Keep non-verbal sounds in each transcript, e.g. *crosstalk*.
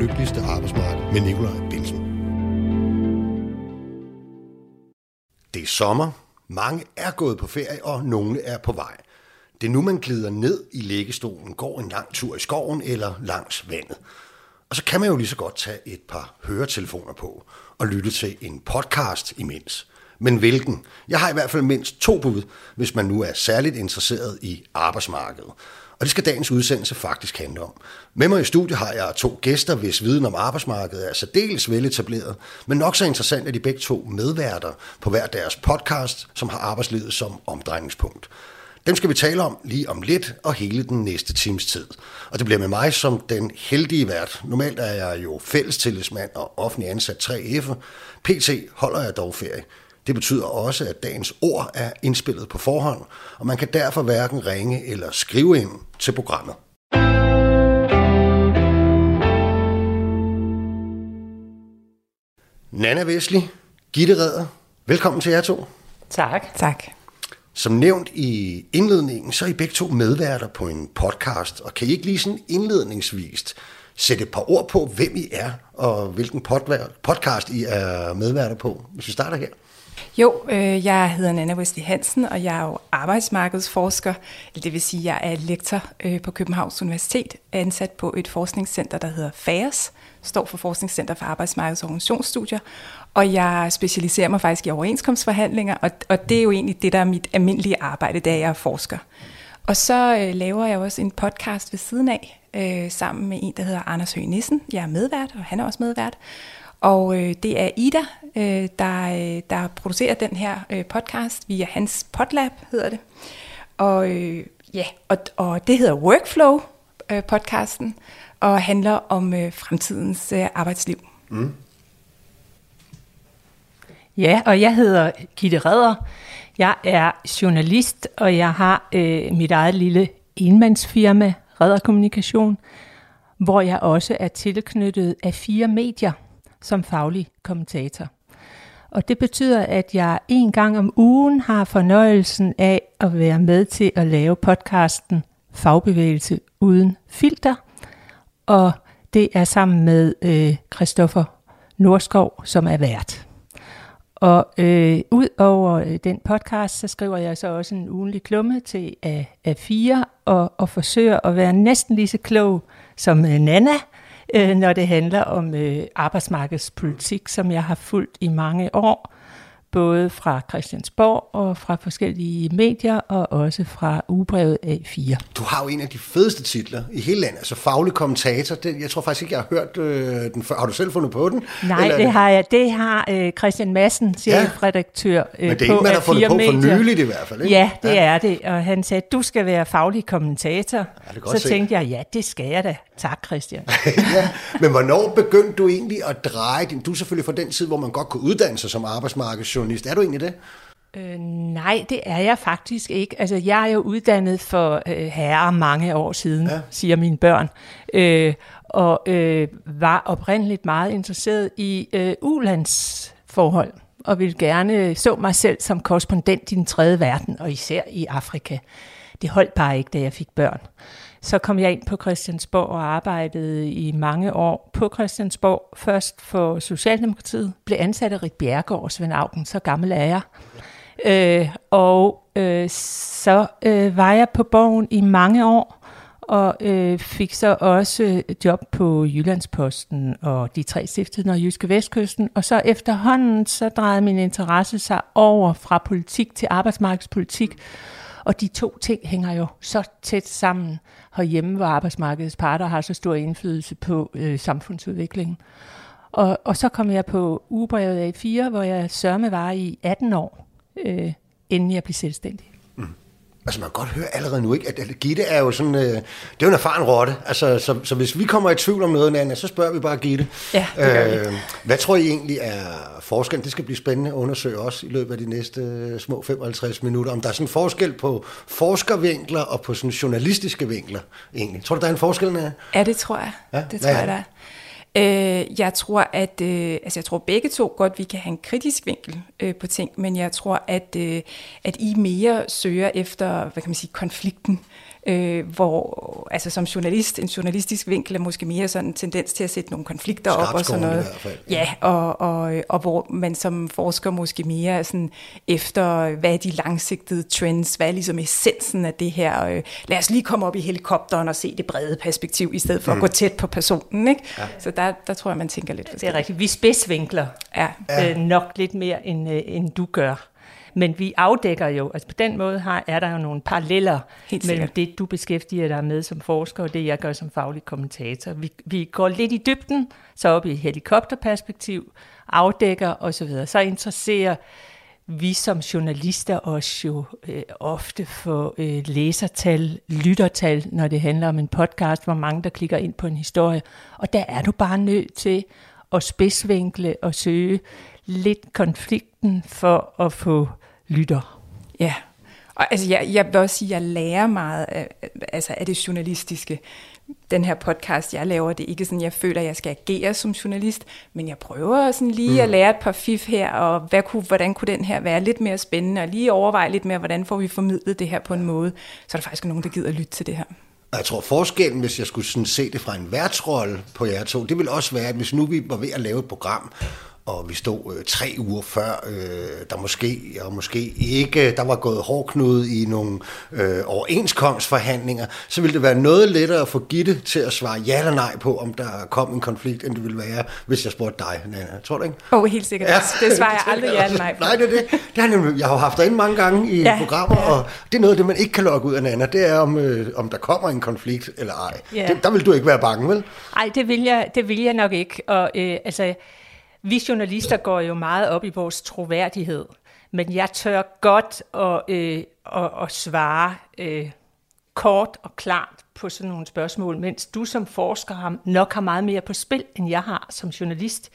lykkeligste arbejdsmarked med Nikolaj Bilsen. Det er sommer. Mange er gået på ferie, og nogle er på vej. Det er nu, man glider ned i læggestolen, går en lang tur i skoven eller langs vandet. Og så kan man jo lige så godt tage et par høretelefoner på og lytte til en podcast imens. Men hvilken? Jeg har i hvert fald mindst to bud, hvis man nu er særligt interesseret i arbejdsmarkedet. Og det skal dagens udsendelse faktisk handle om. Med mig i studiet har jeg to gæster, hvis viden om arbejdsmarkedet er særdeles veletableret, men nok så interessant er de begge to medværter på hver deres podcast, som har arbejdslivet som omdrejningspunkt. Dem skal vi tale om lige om lidt og hele den næste times tid. Og det bliver med mig som den heldige vært. Normalt er jeg jo fællestillidsmand og offentlig ansat 3F. PT holder jeg dog ferie. Det betyder også, at dagens ord er indspillet på forhånd, og man kan derfor hverken ringe eller skrive ind til programmet. Nana Vesli, Gitte Redder, velkommen til jer to. Tak. Tak. Som nævnt i indledningen, så er I begge to medværter på en podcast, og kan I ikke lige sådan indledningsvist sætte et par ord på, hvem I er, og hvilken podcast I er medværter på, hvis vi starter her? Jo, øh, jeg hedder Nana Wesley Hansen, og jeg er jo arbejdsmarkedsforsker, det vil sige, jeg er lektor øh, på Københavns Universitet, ansat på et forskningscenter, der hedder FAERS, står for Forskningscenter for Arbejdsmarkeds- og Organisationsstudier, og jeg specialiserer mig faktisk i overenskomstforhandlinger, og, og det er jo egentlig det, der er mit almindelige arbejde, da jeg er forsker. Og så øh, laver jeg også en podcast ved siden af, øh, sammen med en, der hedder Anders Høgh Nissen. Jeg er medvært, og han er også medvært. Og øh, det er Ida, øh, der, øh, der producerer den her øh, podcast via hans Podlab, hedder det. Og øh, ja, og, og det hedder Workflow, øh, podcasten, og handler om øh, fremtidens øh, arbejdsliv. Mm. Ja, og jeg hedder Gitte Redder. Jeg er journalist, og jeg har øh, mit eget lille enmandsfirma, Redder Kommunikation, hvor jeg også er tilknyttet af fire medier som faglig kommentator. Og det betyder, at jeg en gang om ugen har fornøjelsen af at være med til at lave podcasten Fagbevægelse uden filter. Og det er sammen med øh, Christoffer Norskov, som er vært. Og øh, ud over øh, den podcast, så skriver jeg så også en ugenlig klumme til A4 og, og forsøger at være næsten lige så klog som øh, Nana, øh, når det handler om øh, arbejdsmarkedspolitik, som jeg har fulgt i mange år både fra Christiansborg og fra forskellige medier, og også fra ugebrevet A4. Du har jo en af de fedeste titler i hele landet, altså faglig kommentator. Det, jeg tror faktisk ikke, jeg har hørt øh, den før. Har du selv fundet på den? Nej, Eller det har jeg. Det har øh, Christian Madsen, chefredaktør ja. Men det er en, man har fundet på for nyligt i hvert fald, ikke? Ja, det ja. er det. Og han sagde, du skal være faglig kommentator. Ja, Så se. tænkte jeg, ja, det skal jeg da. Tak, Christian. *laughs* ja, men hvornår begyndte du egentlig at dreje din... Du er selvfølgelig fra den tid, hvor man godt kunne uddanne sig som arbejdsmarkedsjournalist. Er du egentlig det? Øh, nej, det er jeg faktisk ikke. Altså, jeg er jo uddannet for øh, herre mange år siden, ja. siger mine børn. Øh, og øh, var oprindeligt meget interesseret i øh, ulandsforhold og ville gerne så mig selv som korrespondent i den tredje verden, og især i Afrika. Det holdt bare ikke, da jeg fik børn. Så kom jeg ind på Christiansborg og arbejdede i mange år på Christiansborg. Først for Socialdemokratiet, blev ansat af Rik Bjergård og Svend Augen, så gammel er jeg. Øh, og øh, så øh, var jeg på borgen i mange år, og øh, fik så også job på Jyllandsposten og de tre stiftede og Jyske Vestkysten. Og så efterhånden, så drejede min interesse sig over fra politik til arbejdsmarkedspolitik. Og de to ting hænger jo så tæt sammen herhjemme, hvor arbejdsmarkedets parter har så stor indflydelse på øh, samfundsudviklingen. Og, og så kom jeg på ugebrevet A4, hvor jeg sørme var i 18 år, øh, inden jeg blev selvstændig. Altså man kan godt høre allerede nu, ikke? at Gitte er jo sådan, øh, det er jo en erfaren rotte. Altså, så, så hvis vi kommer i tvivl om noget, Nana, så spørger vi bare Gitte. Ja, det øh, Hvad tror I egentlig er forskellen? Det skal blive spændende at undersøge også i løbet af de næste øh, små 55 minutter. Om der er sådan en forskel på forskervinkler og på sådan journalistiske vinkler egentlig. Tror du, der er en forskel, Nana? Ja, det tror jeg. Ja? Det tror jeg, der er. Øh, jeg tror, at øh, altså jeg tror begge to godt, vi kan have en kritisk vinkel øh, på ting, men jeg tror, at, øh, at I mere søger efter, hvad kan man sige, konflikten, øh, hvor altså som journalist, en journalistisk vinkel er måske mere sådan en tendens til at sætte nogle konflikter op og sådan noget. I hvert fald. Ja, og, og, og hvor man som forsker måske mere er sådan efter, hvad er de langsigtede trends, hvad er ligesom essensen af det her. Øh, lad os lige komme op i helikopteren og se det brede perspektiv, i stedet for mm. at gå tæt på personen. Ikke? Ja. Så der, der tror jeg, man tænker lidt Det er rigtigt. Vi spidsvinkler Ja. ja. øh, nok lidt mere, end, øh, end du gør. Men vi afdækker jo, altså på den måde har, er der jo nogle paralleller mellem det, du beskæftiger dig med som forsker, og det, jeg gør som faglig kommentator. Vi, vi går lidt i dybden, så op i helikopterperspektiv, afdækker osv. Så, så interesserer vi som journalister os jo øh, ofte for øh, læsertal, lyttertal, når det handler om en podcast, hvor mange der klikker ind på en historie. Og der er du bare nødt til at spidsvinkle og søge lidt konflikten for at få lytter. Ja, og altså, jeg, jeg vil også sige, at jeg lærer meget af, altså, af det journalistiske. Den her podcast, jeg laver, det er ikke sådan, jeg føler, at jeg skal agere som journalist, men jeg prøver sådan lige mm. at lære et par fif her, og hvad kunne, hvordan kunne den her være lidt mere spændende, og lige overveje lidt mere, hvordan får vi formidlet det her på en måde, så er der faktisk nogen, der gider at lytte til det her. Og Jeg tror forskellen, hvis jeg skulle sådan se det fra en værtsrolle på jer to, det vil også være, at hvis nu vi var ved at lave et program, og vi stod øh, tre uger før, øh, der måske og måske ikke, der var gået hårdknude i nogle øh, overenskomstforhandlinger, så ville det være noget lettere at få Gitte til at svare ja eller nej på, om der kom en konflikt, end det ville være, hvis jeg spurgte dig, Nana. Tror du ikke? Åh, oh, helt sikkert. Ja. Det svarer jeg aldrig ja eller nej på. Nej, det er det. det har jeg, nemlig, jeg har haft dig inde mange gange i Ja, programmer, ja. og det er noget af det, man ikke kan logge ud af Nana, det er, om, øh, om der kommer en konflikt eller ej. Ja. Det, der vil du ikke være bange, vel? Nej, det vil jeg, det vil jeg nok ikke. Og øh, altså, vi journalister går jo meget op i vores troværdighed, men jeg tør godt at, øh, at, at svare øh, kort og klart på sådan nogle spørgsmål, mens du som forsker har, nok har meget mere på spil, end jeg har som journalist,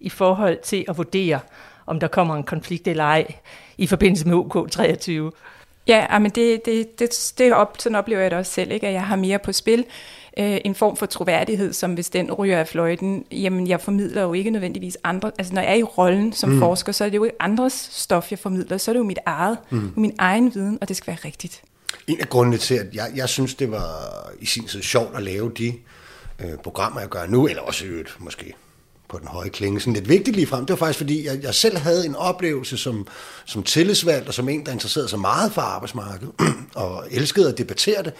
i forhold til at vurdere, om der kommer en konflikt eller ej, i forbindelse med OK23. Ja, men det, det, det, det op, sådan oplever jeg det også selv, ikke? at jeg har mere på spil. Øh, en form for troværdighed, som hvis den ryger af fløjten, jamen jeg formidler jo ikke nødvendigvis andre, altså når jeg er i rollen som mm. forsker, så er det jo ikke andres stof, jeg formidler, så er det jo mit eget, mm. min egen viden, og det skal være rigtigt. En af grundene til, at jeg, jeg synes, det var i sin tid sjovt at lave de øh, programmer, jeg gør nu, eller også i øvrigt måske på den høje klinge, sådan lidt vigtigt lige frem, det var faktisk fordi, jeg, jeg selv havde en oplevelse som, som tillidsvalgt, og som en, der interesserede sig meget for arbejdsmarkedet, *clears throat* og elskede at debattere det,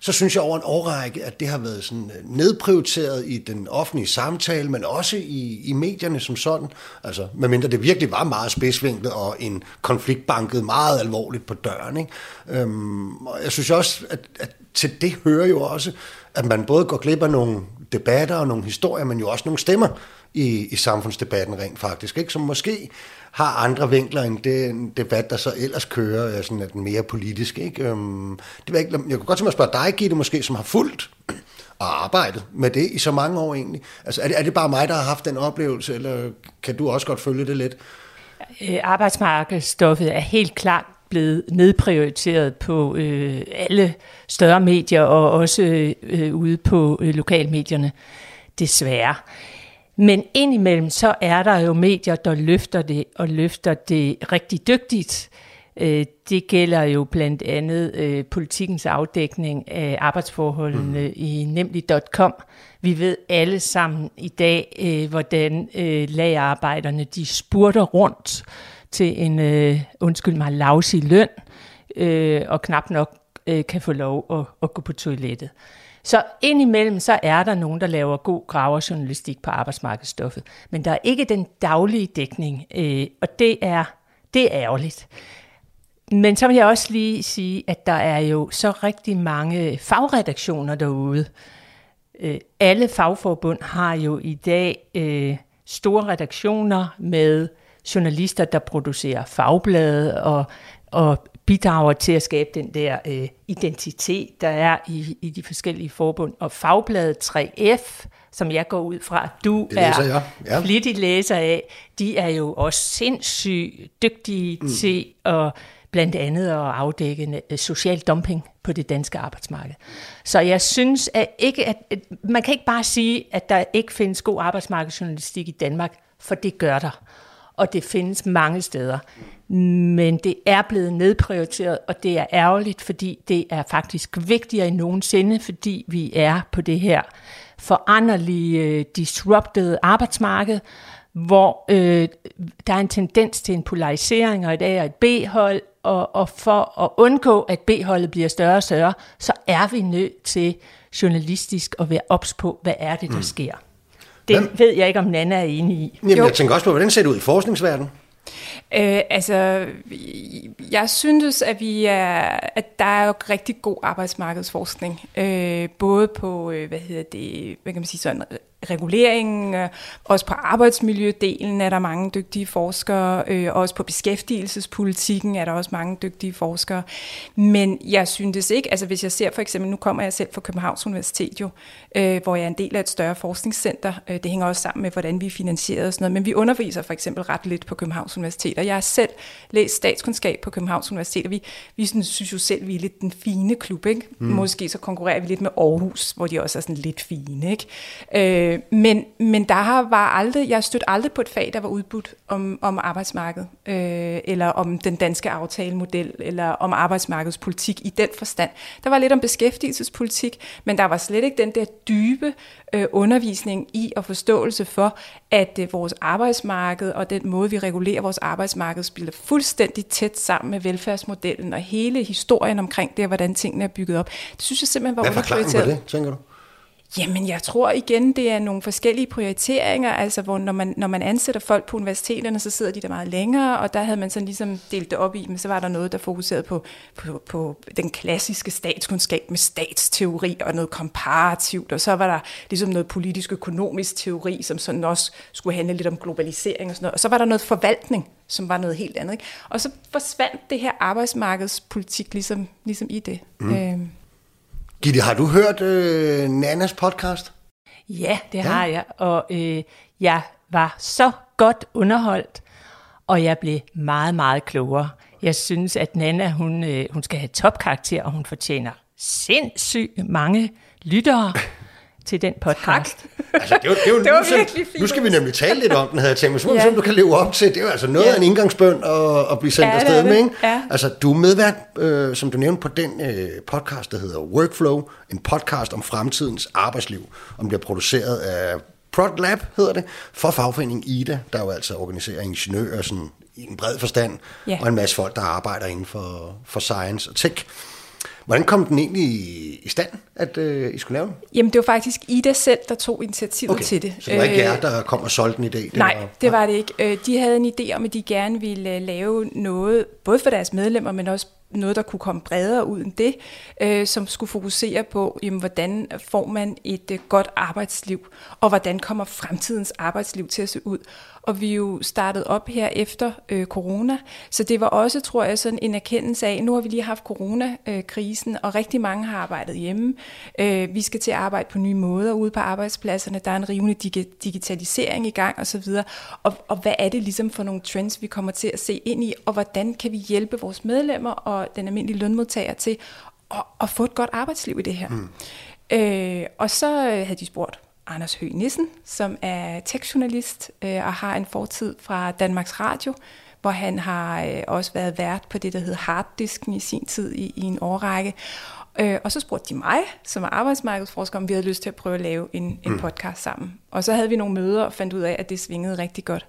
så synes jeg over en årrække, at det har været sådan øh, nedprioriteret i den offentlige samtale, men også i, i medierne som sådan, altså medmindre det virkelig var meget spidsvinklet, og en konflikt bankede meget alvorligt på døren. Ikke? Øhm, og jeg synes også, at, at til det hører jo også, at man både går glip af nogle debatter og nogle historier, men jo også nogle stemmer i, i samfundsdebatten rent faktisk, ikke? som måske har andre vinkler end den debat, der så ellers kører, øh, sådan at den mere politisk. Ikke? Øhm, det var ikke, jeg kunne godt tænke mig at spørge dig, Gitte, måske, som har fulgt og arbejdet med det i så mange år egentlig. Altså, er det, er det bare mig, der har haft den oplevelse, eller kan du også godt følge det lidt? Øh, arbejdsmarkedsstoffet er helt klart blevet nedprioriteret på øh, alle større medier og også øh, ude på øh, lokalmedierne, desværre. Men indimellem så er der jo medier, der løfter det og løfter det rigtig dygtigt. Øh, det gælder jo blandt andet øh, politikens afdækning af arbejdsforholdene mm. i nemlig.com. Vi ved alle sammen i dag, øh, hvordan øh, lagerarbejderne de spurter rundt til en, øh, undskyld mig, lavsig løn, øh, og knap nok øh, kan få lov at, at gå på toilettet. Så indimellem så er der nogen, der laver god graverjournalistik på arbejdsmarkedsstoffet, men der er ikke den daglige dækning, øh, og det er, det er ærgerligt. Men så vil jeg også lige sige, at der er jo så rigtig mange fagredaktioner derude. Øh, alle fagforbund har jo i dag øh, store redaktioner med journalister, der producerer fagblade og, og bidrager til at skabe den der øh, identitet, der er i, i de forskellige forbund. Og fagbladet 3F, som jeg går ud fra, du Det læser er jeg, ja. flittig læser af, de er jo også sindssygt dygtige mm. til at blandt andet at afdække øh, social dumping på det danske arbejdsmarked. Så jeg synes at ikke, at, at man kan ikke bare sige, at der ikke findes god arbejdsmarkedsjournalistik i Danmark, for det gør der. Og det findes mange steder. Men det er blevet nedprioriteret, og det er ærgerligt, fordi det er faktisk vigtigere end nogensinde, fordi vi er på det her foranderlige, disrupted arbejdsmarked, hvor øh, der er en tendens til en polarisering, og i dag er et B-hold, og, og for at undgå, at B-holdet bliver større og større, så er vi nødt til journalistisk at være ops på, hvad er det, der mm. sker. Det Hvem? ved jeg ikke, om Nana er enig i. Jamen, jeg tænker også på, hvordan ser det ud i forskningsverdenen? Øh, altså, jeg synes, at vi er, at der er jo rigtig god arbejdsmarkedsforskning, øh, både på, øh, hvad hedder det, hvad kan man sige, sådan reguleringen, øh, også på arbejdsmiljødelen er der mange dygtige forskere, øh, også på beskæftigelsespolitikken er der også mange dygtige forskere. Men jeg synes ikke, altså hvis jeg ser for eksempel, nu kommer jeg selv fra Københavns Universitet jo, øh, hvor jeg er en del af et større forskningscenter. Øh, det hænger også sammen med, hvordan vi finansierer og sådan noget. Men vi underviser for eksempel ret lidt på Københavns Universitet, og jeg har selv læst statskundskab på Københavs Universitet, og vi, vi sådan, synes jo selv, vi er lidt den fine klub, ikke? Mm. Måske så konkurrerer vi lidt med Aarhus, hvor de også er sådan lidt fine, ikke? Øh, Øh, men, men der har var aldrig, jeg stødt aldrig på et fag, der var udbudt om, om arbejdsmarkedet, øh, eller om den danske aftalemodel, eller om arbejdsmarkedspolitik i den forstand. Der var lidt om beskæftigelsespolitik, men der var slet ikke den der dybe øh, undervisning i og forståelse for, at øh, vores arbejdsmarked og den måde, vi regulerer vores arbejdsmarked, spiller fuldstændig tæt sammen med velfærdsmodellen og hele historien omkring det, og hvordan tingene er bygget op. Det synes jeg simpelthen var Hvad er forklaringen på det, tænker du? Jamen, jeg tror igen, det er nogle forskellige prioriteringer, altså hvor når man, når man ansætter folk på universiteterne, så sidder de der meget længere, og der havde man sådan ligesom delt det op i, men så var der noget, der fokuserede på, på, på den klassiske statskundskab med statsteori og noget komparativt, og så var der ligesom noget politisk-økonomisk teori, som sådan også skulle handle lidt om globalisering og sådan noget, og så var der noget forvaltning, som var noget helt andet. Ikke? Og så forsvandt det her arbejdsmarkedspolitik ligesom, ligesom i det. Mm. Øhm. Gitte, har du hørt øh, Nanas podcast? Ja, det ja. har jeg, og øh, jeg var så godt underholdt, og jeg blev meget, meget klogere. Jeg synes, at Nana, hun, øh, hun skal have topkarakter, og hun fortjener sindssygt mange lyttere *laughs* til den podcast. Tak. Altså, det var, *laughs* det var, det var nu, virkelig fint. Nu skal vi nemlig tale lidt om den, havde jeg tænkt mig. Ja. du kan leve op til. Det er jo altså noget ja. af en indgangsbøn at, at blive sendt ja, afsted med. Ikke? Ja. Altså, du er medvært, øh, som du nævnte, på den øh, podcast, der hedder Workflow. En podcast om fremtidens arbejdsliv. Om bliver produceret af ProdLab, hedder det, for fagforeningen IDA, der jo altså organiserer ingeniører sådan, i en bred forstand, ja. og en masse folk, der arbejder inden for, for science og tech. Hvordan kom den egentlig i, stand, at øh, I skulle lave den? Jamen, det var faktisk Ida selv, der tog initiativet okay. til det. Så det var ikke jer, der kom og solgte en idé? Det Nej, var, det var det ikke. Øh, de havde en idé om, at de gerne ville øh, lave noget, både for deres medlemmer, men også noget, der kunne komme bredere ud end det, øh, som skulle fokusere på, jamen, hvordan får man et øh, godt arbejdsliv, og hvordan kommer fremtidens arbejdsliv til at se ud og vi jo startet op her efter øh, corona. Så det var også, tror jeg, sådan en erkendelse af, nu har vi lige haft coronakrisen, og rigtig mange har arbejdet hjemme. Øh, vi skal til at arbejde på nye måder ude på arbejdspladserne. Der er en rivende dig- digitalisering i gang osv. Og, og hvad er det ligesom for nogle trends, vi kommer til at se ind i, og hvordan kan vi hjælpe vores medlemmer og den almindelige lønmodtager til at, at få et godt arbejdsliv i det her. Mm. Øh, og så øh, havde de spurgt, Anders Høgh Nissen, som er tekstjournalist øh, og har en fortid fra Danmarks Radio, hvor han har øh, også været vært på det, der hedder Harddisken i sin tid i, i en årrække. Øh, og så spurgte de mig, som er arbejdsmarkedsforsker, om vi havde lyst til at prøve at lave en, en mm. podcast sammen. Og så havde vi nogle møder og fandt ud af, at det svingede rigtig godt.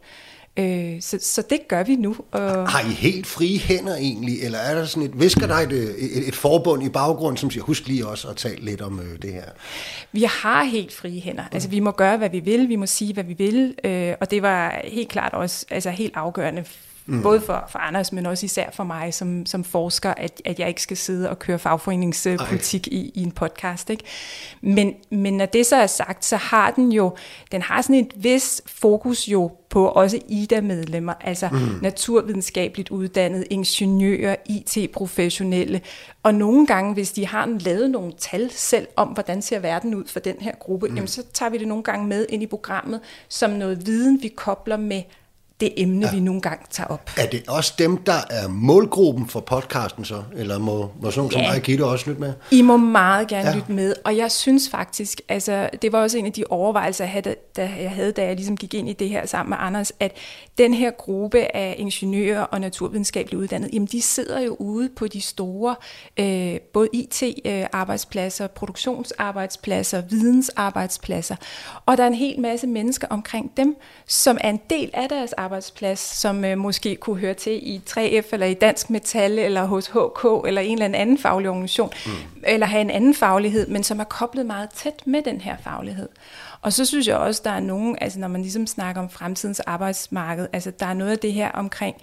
Øh, så, så det gør vi nu. Og... Har I helt frie hænder egentlig, eller er der sådan et, visker der et, et, et forbund i baggrunden, som siger, husk lige også at tale lidt om øh, det her? Vi har helt frie hænder. Mm. Altså vi må gøre, hvad vi vil, vi må sige, hvad vi vil, øh, og det var helt klart også altså, helt afgørende Mm. Både for, for Anders, men også især for mig som, som forsker, at, at jeg ikke skal sidde og køre fagforeningspolitik i, i en podcast. Ikke? Men, men når det så er sagt, så har den jo, den har sådan et vis fokus jo på også IDA-medlemmer, altså mm. naturvidenskabeligt uddannede ingeniører, IT-professionelle, og nogle gange, hvis de har lavet nogle tal selv om, hvordan ser verden ud for den her gruppe, mm. jamen, så tager vi det nogle gange med ind i programmet som noget viden, vi kobler med det emne, ja. vi nogle gange tager op. Er det også dem, der er målgruppen for podcasten så? Eller må, må sådan ja. som mig, Gitte, også lytte med? I må meget gerne ja. lytte med, og jeg synes faktisk, altså det var også en af de overvejelser, jeg havde, da jeg, havde, da jeg ligesom gik ind i det her sammen med Anders, at den her gruppe af ingeniører og naturvidenskabeligt uddannede, jamen de sidder jo ude på de store, øh, både IT-arbejdspladser, produktionsarbejdspladser, vidensarbejdspladser, og der er en hel masse mennesker omkring dem, som er en del af deres arbejdsplads, som øh, måske kunne høre til i 3F eller i Dansk Metal eller hos HK eller en eller anden faglig organisation, mm. eller have en anden faglighed, men som er koblet meget tæt med den her faglighed. Og så synes jeg også, der er nogen, altså når man ligesom snakker om fremtidens arbejdsmarked, altså der er noget af det her omkring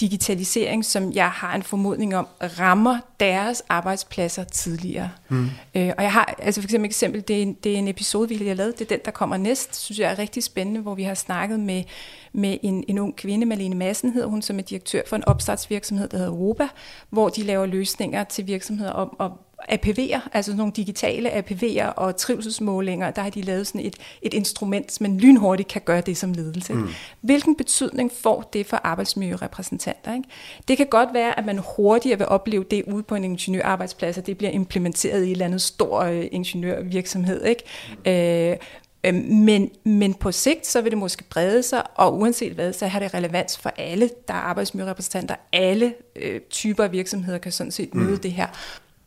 digitalisering, som jeg har en formodning om, rammer deres arbejdspladser tidligere. Mm. Øh, og jeg har, altså for eksempel, eksempel det, er, det er en episode, vi har lavet, det er den, der kommer næst, synes jeg er rigtig spændende, hvor vi har snakket med, med en, en ung kvinde, Malene Madsen hedder hun, som er direktør for en opstartsvirksomhed, der hedder Europa, hvor de laver løsninger til virksomheder om at APV'er, altså sådan nogle digitale APV'er og trivselsmålinger, der har de lavet sådan et, et instrument, man lynhurtigt kan gøre det som ledelse. Mm. Hvilken betydning får det for arbejdsmiljørepræsentanter? Ikke? Det kan godt være, at man hurtigere vil opleve det ude på en ingeniørarbejdsplads, at det bliver implementeret i et eller andet stor øh, ingeniørvirksomhed. Ikke? Øh, øh, men, men på sigt, så vil det måske brede sig, og uanset hvad, så har det relevans for alle, der er arbejdsmiljørepræsentanter. Alle øh, typer af virksomheder kan sådan set møde mm. det her.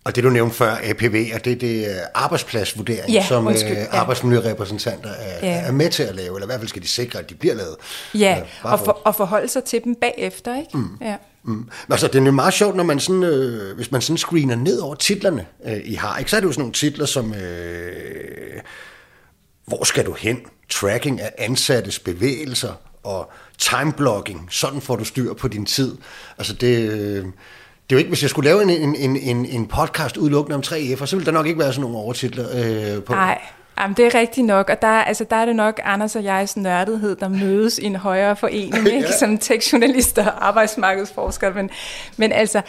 Og det du nævnte før, APV, og det er det arbejdspladsvurdering, ja, som undskyld, ja. arbejdsmiljørepræsentanter er, ja. er med til at lave, eller i hvert fald skal de sikre, at de bliver lavet. Ja, ja og, for, og forholde sig til dem bagefter, ikke? Mm. Ja. Mm. Altså, det er jo meget sjovt, når man sådan, øh, hvis man sådan screener ned over titlerne, øh, I har, ikke? så er det jo sådan nogle titler som, øh, hvor skal du hen? Tracking af ansattes bevægelser og timeblocking, sådan får du styr på din tid. Altså, det... Øh, det er jo ikke, hvis jeg skulle lave en, en, en, en podcast udelukkende om 3F, så ville der nok ikke være sådan nogle overtitler øh, på. Nej, Jamen, det er rigtigt nok, og der, altså, der er det nok Anders og jegs nørdethed, der mødes i en højere forening, *laughs* ikke? ja. som tekstjournalister og arbejdsmarkedsforskere. Men, men altså,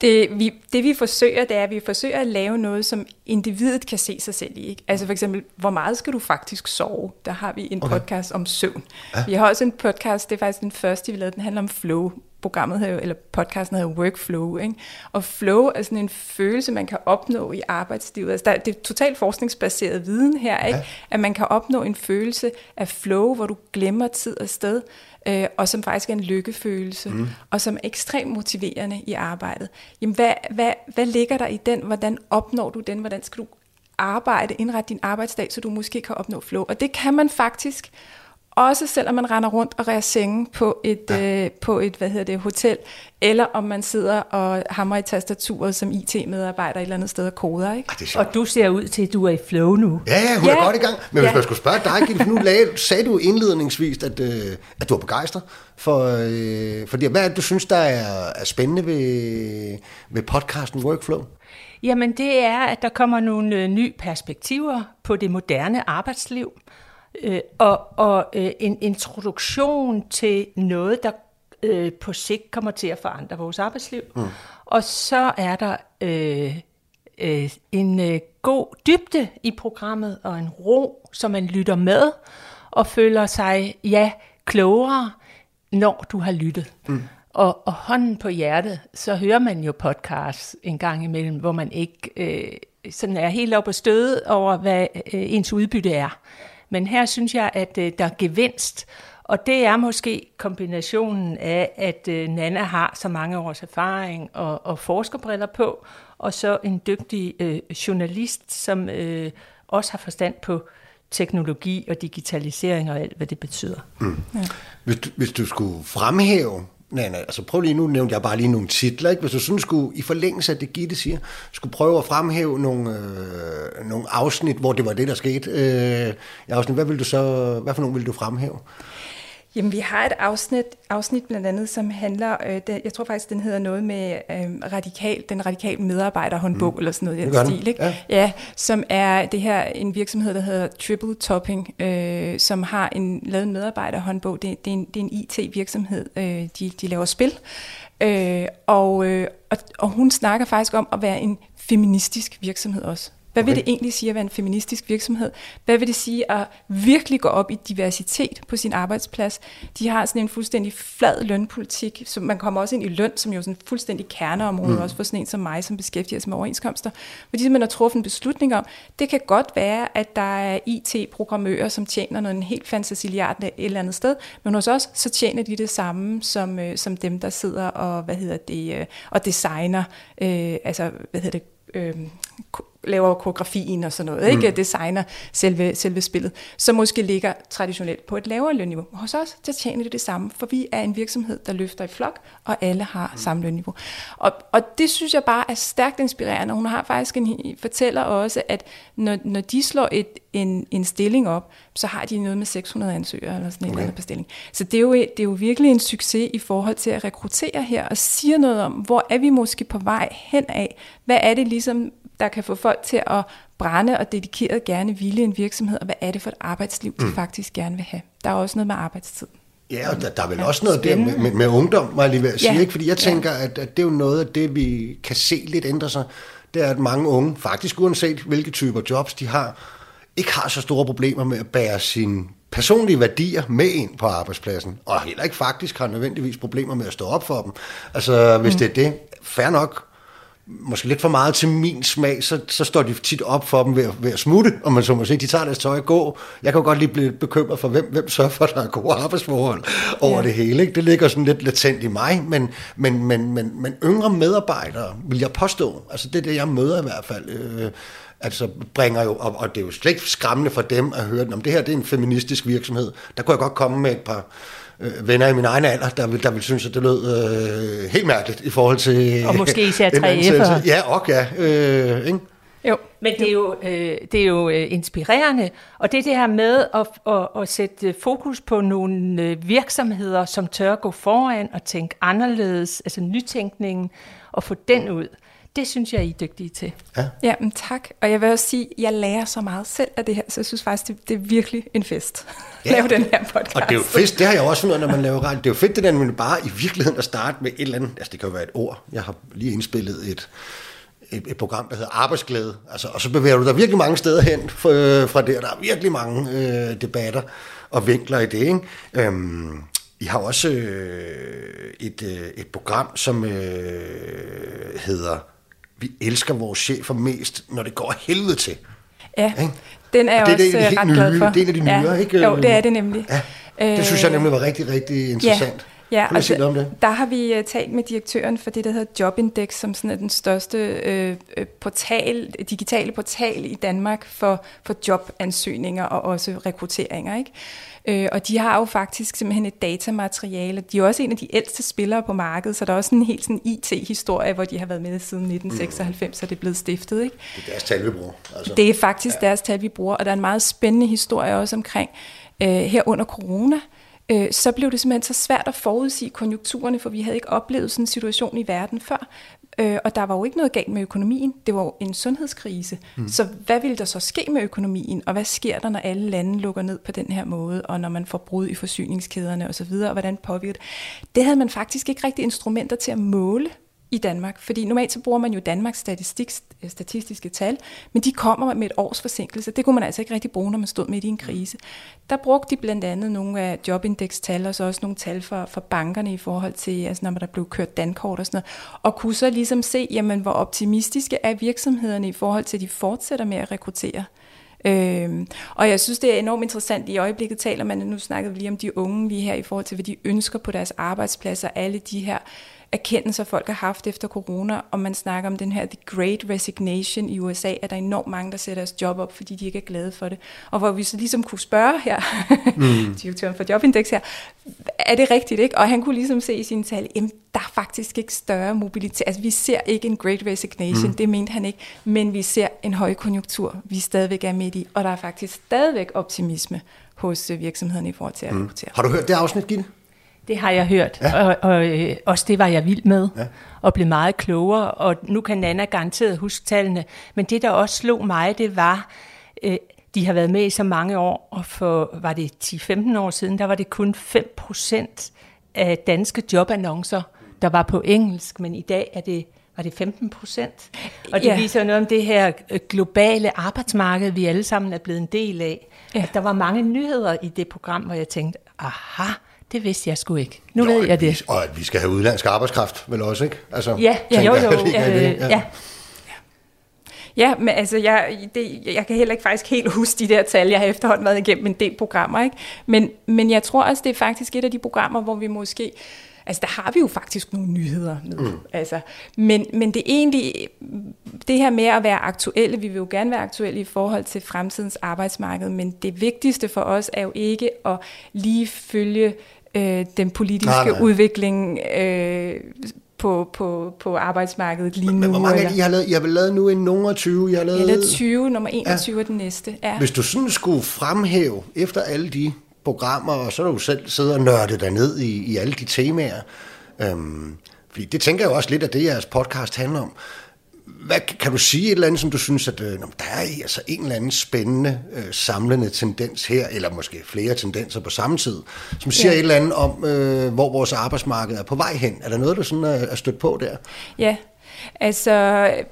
det vi, det vi forsøger, det er, at vi forsøger at lave noget, som individet kan se sig selv i. Ikke? Altså for eksempel, hvor meget skal du faktisk sove? Der har vi en okay. podcast om søvn. Ja. Vi har også en podcast, det er faktisk den første, vi lavede, den handler om flow programmet her, eller podcasten hedder Workflow. Ikke? Og flow er sådan en følelse, man kan opnå i arbejdslivet. Altså, der, det er totalt forskningsbaseret viden her, ikke? Ja. at man kan opnå en følelse af flow, hvor du glemmer tid og sted, øh, og som faktisk er en lykkefølelse, mm. og som er ekstremt motiverende i arbejdet. Jamen, hvad, hvad, hvad ligger der i den? Hvordan opnår du den? Hvordan skal du arbejde, indrette din arbejdsdag, så du måske kan opnå flow? Og det kan man faktisk også selvom man render rundt og rærer senge på et, ja. øh, på et hvad hedder det, hotel, eller om man sidder og hammer i tastaturet som IT-medarbejder et eller andet sted og koder. Ikke? Ah, og du ser ud til, at du er i flow nu. Ja, ja hun ja. er godt i gang. Men hvis ja. man skulle spørge dig, Gitte, nu lagde, sagde du indledningsvis, at, øh, at du er begejstret for, øh, for det. Hvad er det, du synes, der er, er spændende ved, ved podcasten Workflow? Jamen det er, at der kommer nogle øh, nye perspektiver på det moderne arbejdsliv øh, og, og øh, en introduktion til noget, der øh, på sigt kommer til at forandre vores arbejdsliv. Mm. Og så er der øh, øh, en øh, god dybde i programmet og en ro, som man lytter med og føler sig ja klogere, når du har lyttet. Mm. Og, og hånden på hjertet, så hører man jo podcasts en gang imellem, hvor man ikke øh, sådan er helt op og støde over, hvad øh, ens udbytte er. Men her synes jeg, at øh, der er gevinst, og det er måske kombinationen af, at øh, Nana har så mange års erfaring og, og forskerbriller på, og så en dygtig øh, journalist, som øh, også har forstand på teknologi og digitalisering og alt, hvad det betyder. Mm. Ja. Hvis, du, hvis du skulle fremhæve Nej, nej, altså prøv lige nu, nævnte jeg bare lige nogle titler, ikke? Hvis du sådan skulle, i forlængelse af det Gitte siger, skulle prøve at fremhæve nogle, øh, nogle afsnit, hvor det var det, der skete. Øh, afsnit, hvad, vil du så, hvad for nogle vil du fremhæve? Jamen, vi har et afsnit, afsnit blandt andet, som handler, øh, det, jeg tror faktisk, den hedder noget med øh, radikal, den radikale medarbejderhåndbog, mm. eller sådan noget i den stil, ikke? Ja. ja. som er det her, en virksomhed, der hedder Triple Topping, øh, som har en, lavet en medarbejderhåndbog. Det, det, er en, det er en IT-virksomhed, øh, de, de laver spil, øh, og, øh, og, og hun snakker faktisk om at være en feministisk virksomhed også. Hvad vil det egentlig sige at være en feministisk virksomhed? Hvad vil det sige at virkelig gå op i diversitet på sin arbejdsplads? De har sådan en fuldstændig flad lønpolitik, så man kommer også ind i løn, som jo sådan en fuldstændig kerneområde, mm. også for sådan en som mig, som beskæftiger sig med overenskomster. Fordi man har truffet en beslutning om, det kan godt være, at der er IT-programmører, som tjener noget helt fantasiliard et eller andet sted, men hos os, så tjener de det samme som, øh, som dem, der sidder og, hvad hedder det, øh, og designer, øh, altså, hvad hedder det, øh, laver koreografien og sådan noget, ikke? Mm. designer selve, selve spillet, som måske ligger traditionelt på et lavere lønniveau. Hos os, der tjener det det samme, for vi er en virksomhed, der løfter i flok, og alle har mm. samme lønniveau. Og, og det synes jeg bare er stærkt inspirerende. Hun har faktisk en, fortæller også, at når, når de slår et, en, en stilling op, så har de noget med 600 ansøgere eller sådan okay. en eller anden stilling. Så det er, jo, det er jo virkelig en succes i forhold til at rekruttere her, og siger noget om, hvor er vi måske på vej hen af? Hvad er det ligesom, der kan få folk til at brænde og dedikeret gerne ville en virksomhed, og hvad er det for et arbejdsliv, de mm. faktisk gerne vil have. Der er også noget med arbejdstid. Ja, og der, der er vel ja, også noget der med, med, med ungdom, må jeg lige ved at sige, ja. ikke? fordi jeg tænker, ja. at, at det er jo noget af det, vi kan se lidt ændre sig, det er, at mange unge, faktisk uanset hvilke typer jobs de har, ikke har så store problemer med at bære sine personlige værdier med ind på arbejdspladsen, og heller ikke faktisk har nødvendigvis problemer med at stå op for dem. Altså, hvis mm. det er det, fair nok, måske lidt for meget til min smag, så, så står de tit op for dem ved, ved at smutte, og man så må sige, de tager deres tøj og gå. Jeg kan godt lige blive bekymret for, hvem, hvem sørger for, at der er gode arbejdsforhold over ja. det hele. Ikke? Det ligger sådan lidt latent i mig, men, men, men, men, men yngre medarbejdere, vil jeg påstå, altså det er det, jeg møder i hvert fald, øh, altså bringer jo, og, og det er jo slet ikke skræmmende for dem at høre, om det her det er en feministisk virksomhed. Der kunne jeg godt komme med et par øh, venner i min egen alder, der vil, der vil synes, at det lød øh, helt mærkeligt i forhold til... Og måske *laughs* især 3F'ere. Ja, og ja. Øh, ikke? Jo, men det er jo, øh, det er jo øh, inspirerende, og det er det her med at, at, at sætte fokus på nogle øh, virksomheder, som tør gå foran og tænke anderledes, altså nytænkningen, og få den ud. Det synes jeg, I er dygtige til. Ja. ja, men tak. Og jeg vil også sige, at jeg lærer så meget selv af det her, så jeg synes faktisk, det, det er virkelig en fest ja. at lave den her podcast. Og det er jo fest, det har jeg også fundet når man laver radio. Det er jo fedt, det der, men bare i virkeligheden at starte med et eller andet, altså det kan jo være et ord. Jeg har lige indspillet et, et, et program, der hedder Arbejdsglæde. Altså, og så bevæger du dig virkelig mange steder hen fra, fra der. Der er virkelig mange øh, debatter og vinkler i det. Ikke? Øhm, I har også øh, et, øh, et program, som øh, hedder vi elsker vores chefer mest, når det går helvede til. Ja, ikke? den er jeg det, også det øh, ret nye, glad for. Det er en af de nye, ja. ikke? Jo, det er det nemlig. Ja. Det synes jeg nemlig var rigtig, rigtig interessant. Ja. Ja, altså, om det? der har vi uh, talt med direktøren for det, der hedder Jobindex, som sådan er den største uh, portal, digitale portal i Danmark for, for jobansøgninger og også rekrutteringer. Ikke? Øh, og de har jo faktisk simpelthen et datamateriale. De er også en af de ældste spillere på markedet, så der er også en helt sådan IT-historie, hvor de har været med siden 1996, mm. så det er blevet stiftet. Ikke? Det er deres tal, vi bruger. Altså. Det er faktisk ja. deres tal, vi bruger, og der er en meget spændende historie også omkring øh, her under corona, øh, så blev det simpelthen så svært at forudsige konjunkturerne, for vi havde ikke oplevet sådan en situation i verden før. Øh, og der var jo ikke noget galt med økonomien. Det var jo en sundhedskrise. Mm. Så hvad ville der så ske med økonomien? Og hvad sker der, når alle lande lukker ned på den her måde? Og når man får brud i forsyningskæderne osv.? Og hvordan påvirker det? Det havde man faktisk ikke rigtig instrumenter til at måle i Danmark. Fordi normalt så bruger man jo Danmarks statistik, øh, statistiske tal, men de kommer med et års forsinkelse. Det kunne man altså ikke rigtig bruge, når man stod midt i en krise. Der brugte de blandt andet nogle af jobindekstal, og så også nogle tal for, for bankerne i forhold til, altså når der blev kørt dankort og sådan noget, og kunne så ligesom se, jamen, hvor optimistiske er virksomhederne i forhold til, at de fortsætter med at rekruttere. Øhm, og jeg synes, det er enormt interessant. I øjeblikket taler man, nu snakkede vi lige om de unge lige her, i forhold til, hvad de ønsker på deres arbejdspladser, alle de her erkendelser, folk har haft efter corona, og man snakker om den her The Great Resignation i USA, at der er enormt mange, der sætter deres job op, fordi de ikke er glade for det. Og hvor vi så ligesom kunne spørge her, mm. *laughs* direktøren for Jobindex her, er det rigtigt, ikke? Og han kunne ligesom se i sin tale, at der er faktisk ikke større mobilitet. Altså vi ser ikke en Great Resignation, mm. det mente han ikke, men vi ser en høj konjunktur, vi stadigvæk er midt i, og der er faktisk stadigvæk optimisme hos øh, virksomhederne i forhold til at mm. Har du hørt det afsnit, Gitte? Det har jeg hørt, ja. og, og øh, også det var jeg vild med, ja. og blev meget klogere, og nu kan Nana garanteret huske tallene, men det, der også slog mig, det var, øh, de har været med i så mange år, og for, var det 10-15 år siden, der var det kun 5% af danske jobannoncer, der var på engelsk, men i dag er det var det 15 procent? Og det ja. viser noget om det her øh, globale arbejdsmarked, vi alle sammen er blevet en del af. Ja. At der var mange nyheder i det program, hvor jeg tænkte, aha, det vidste jeg sgu ikke. Nu jo, ved jeg det. Og at vi skal have udlandsk arbejdskraft, vel også, ikke? Altså, ja, ja jo, jo. jo. Øh, ja. ja. Ja, men altså, jeg, det, jeg kan heller ikke faktisk helt *laughs* huske de der tal. Jeg har efterhånden været igennem en del programmer, ikke? Men, men jeg tror også, det er faktisk et af de programmer, hvor vi måske... Altså, der har vi jo faktisk nogle nyheder med. Mm. Altså, men, men det er egentlig det her med at være aktuelle. Vi vil jo gerne være aktuelle i forhold til fremtidens arbejdsmarked, men det vigtigste for os er jo ikke at lige følge øh, den politiske nej, nej. udvikling øh, på, på, på arbejdsmarkedet lige nu. Men hvor mange eller? I har lavet? I har vel lavet nu en nummer 20? Jeg har lavet, jeg har lavet 20, nummer 21 ja. er den næste. Ja. Hvis du sådan skulle fremhæve, efter alle de programmer, og så er du selv siddet og nørdet dig ned i, i alle de temaer, øhm, fordi det tænker jeg jo også lidt af det, jeres podcast handler om. Hvad, kan du sige et eller andet, som du synes, at øh, der er altså en eller anden spændende, øh, samlende tendens her, eller måske flere tendenser på samme tid, som siger ja. et eller andet om, øh, hvor vores arbejdsmarked er på vej hen? Er der noget, du sådan er, er stødt på der? Ja, Altså,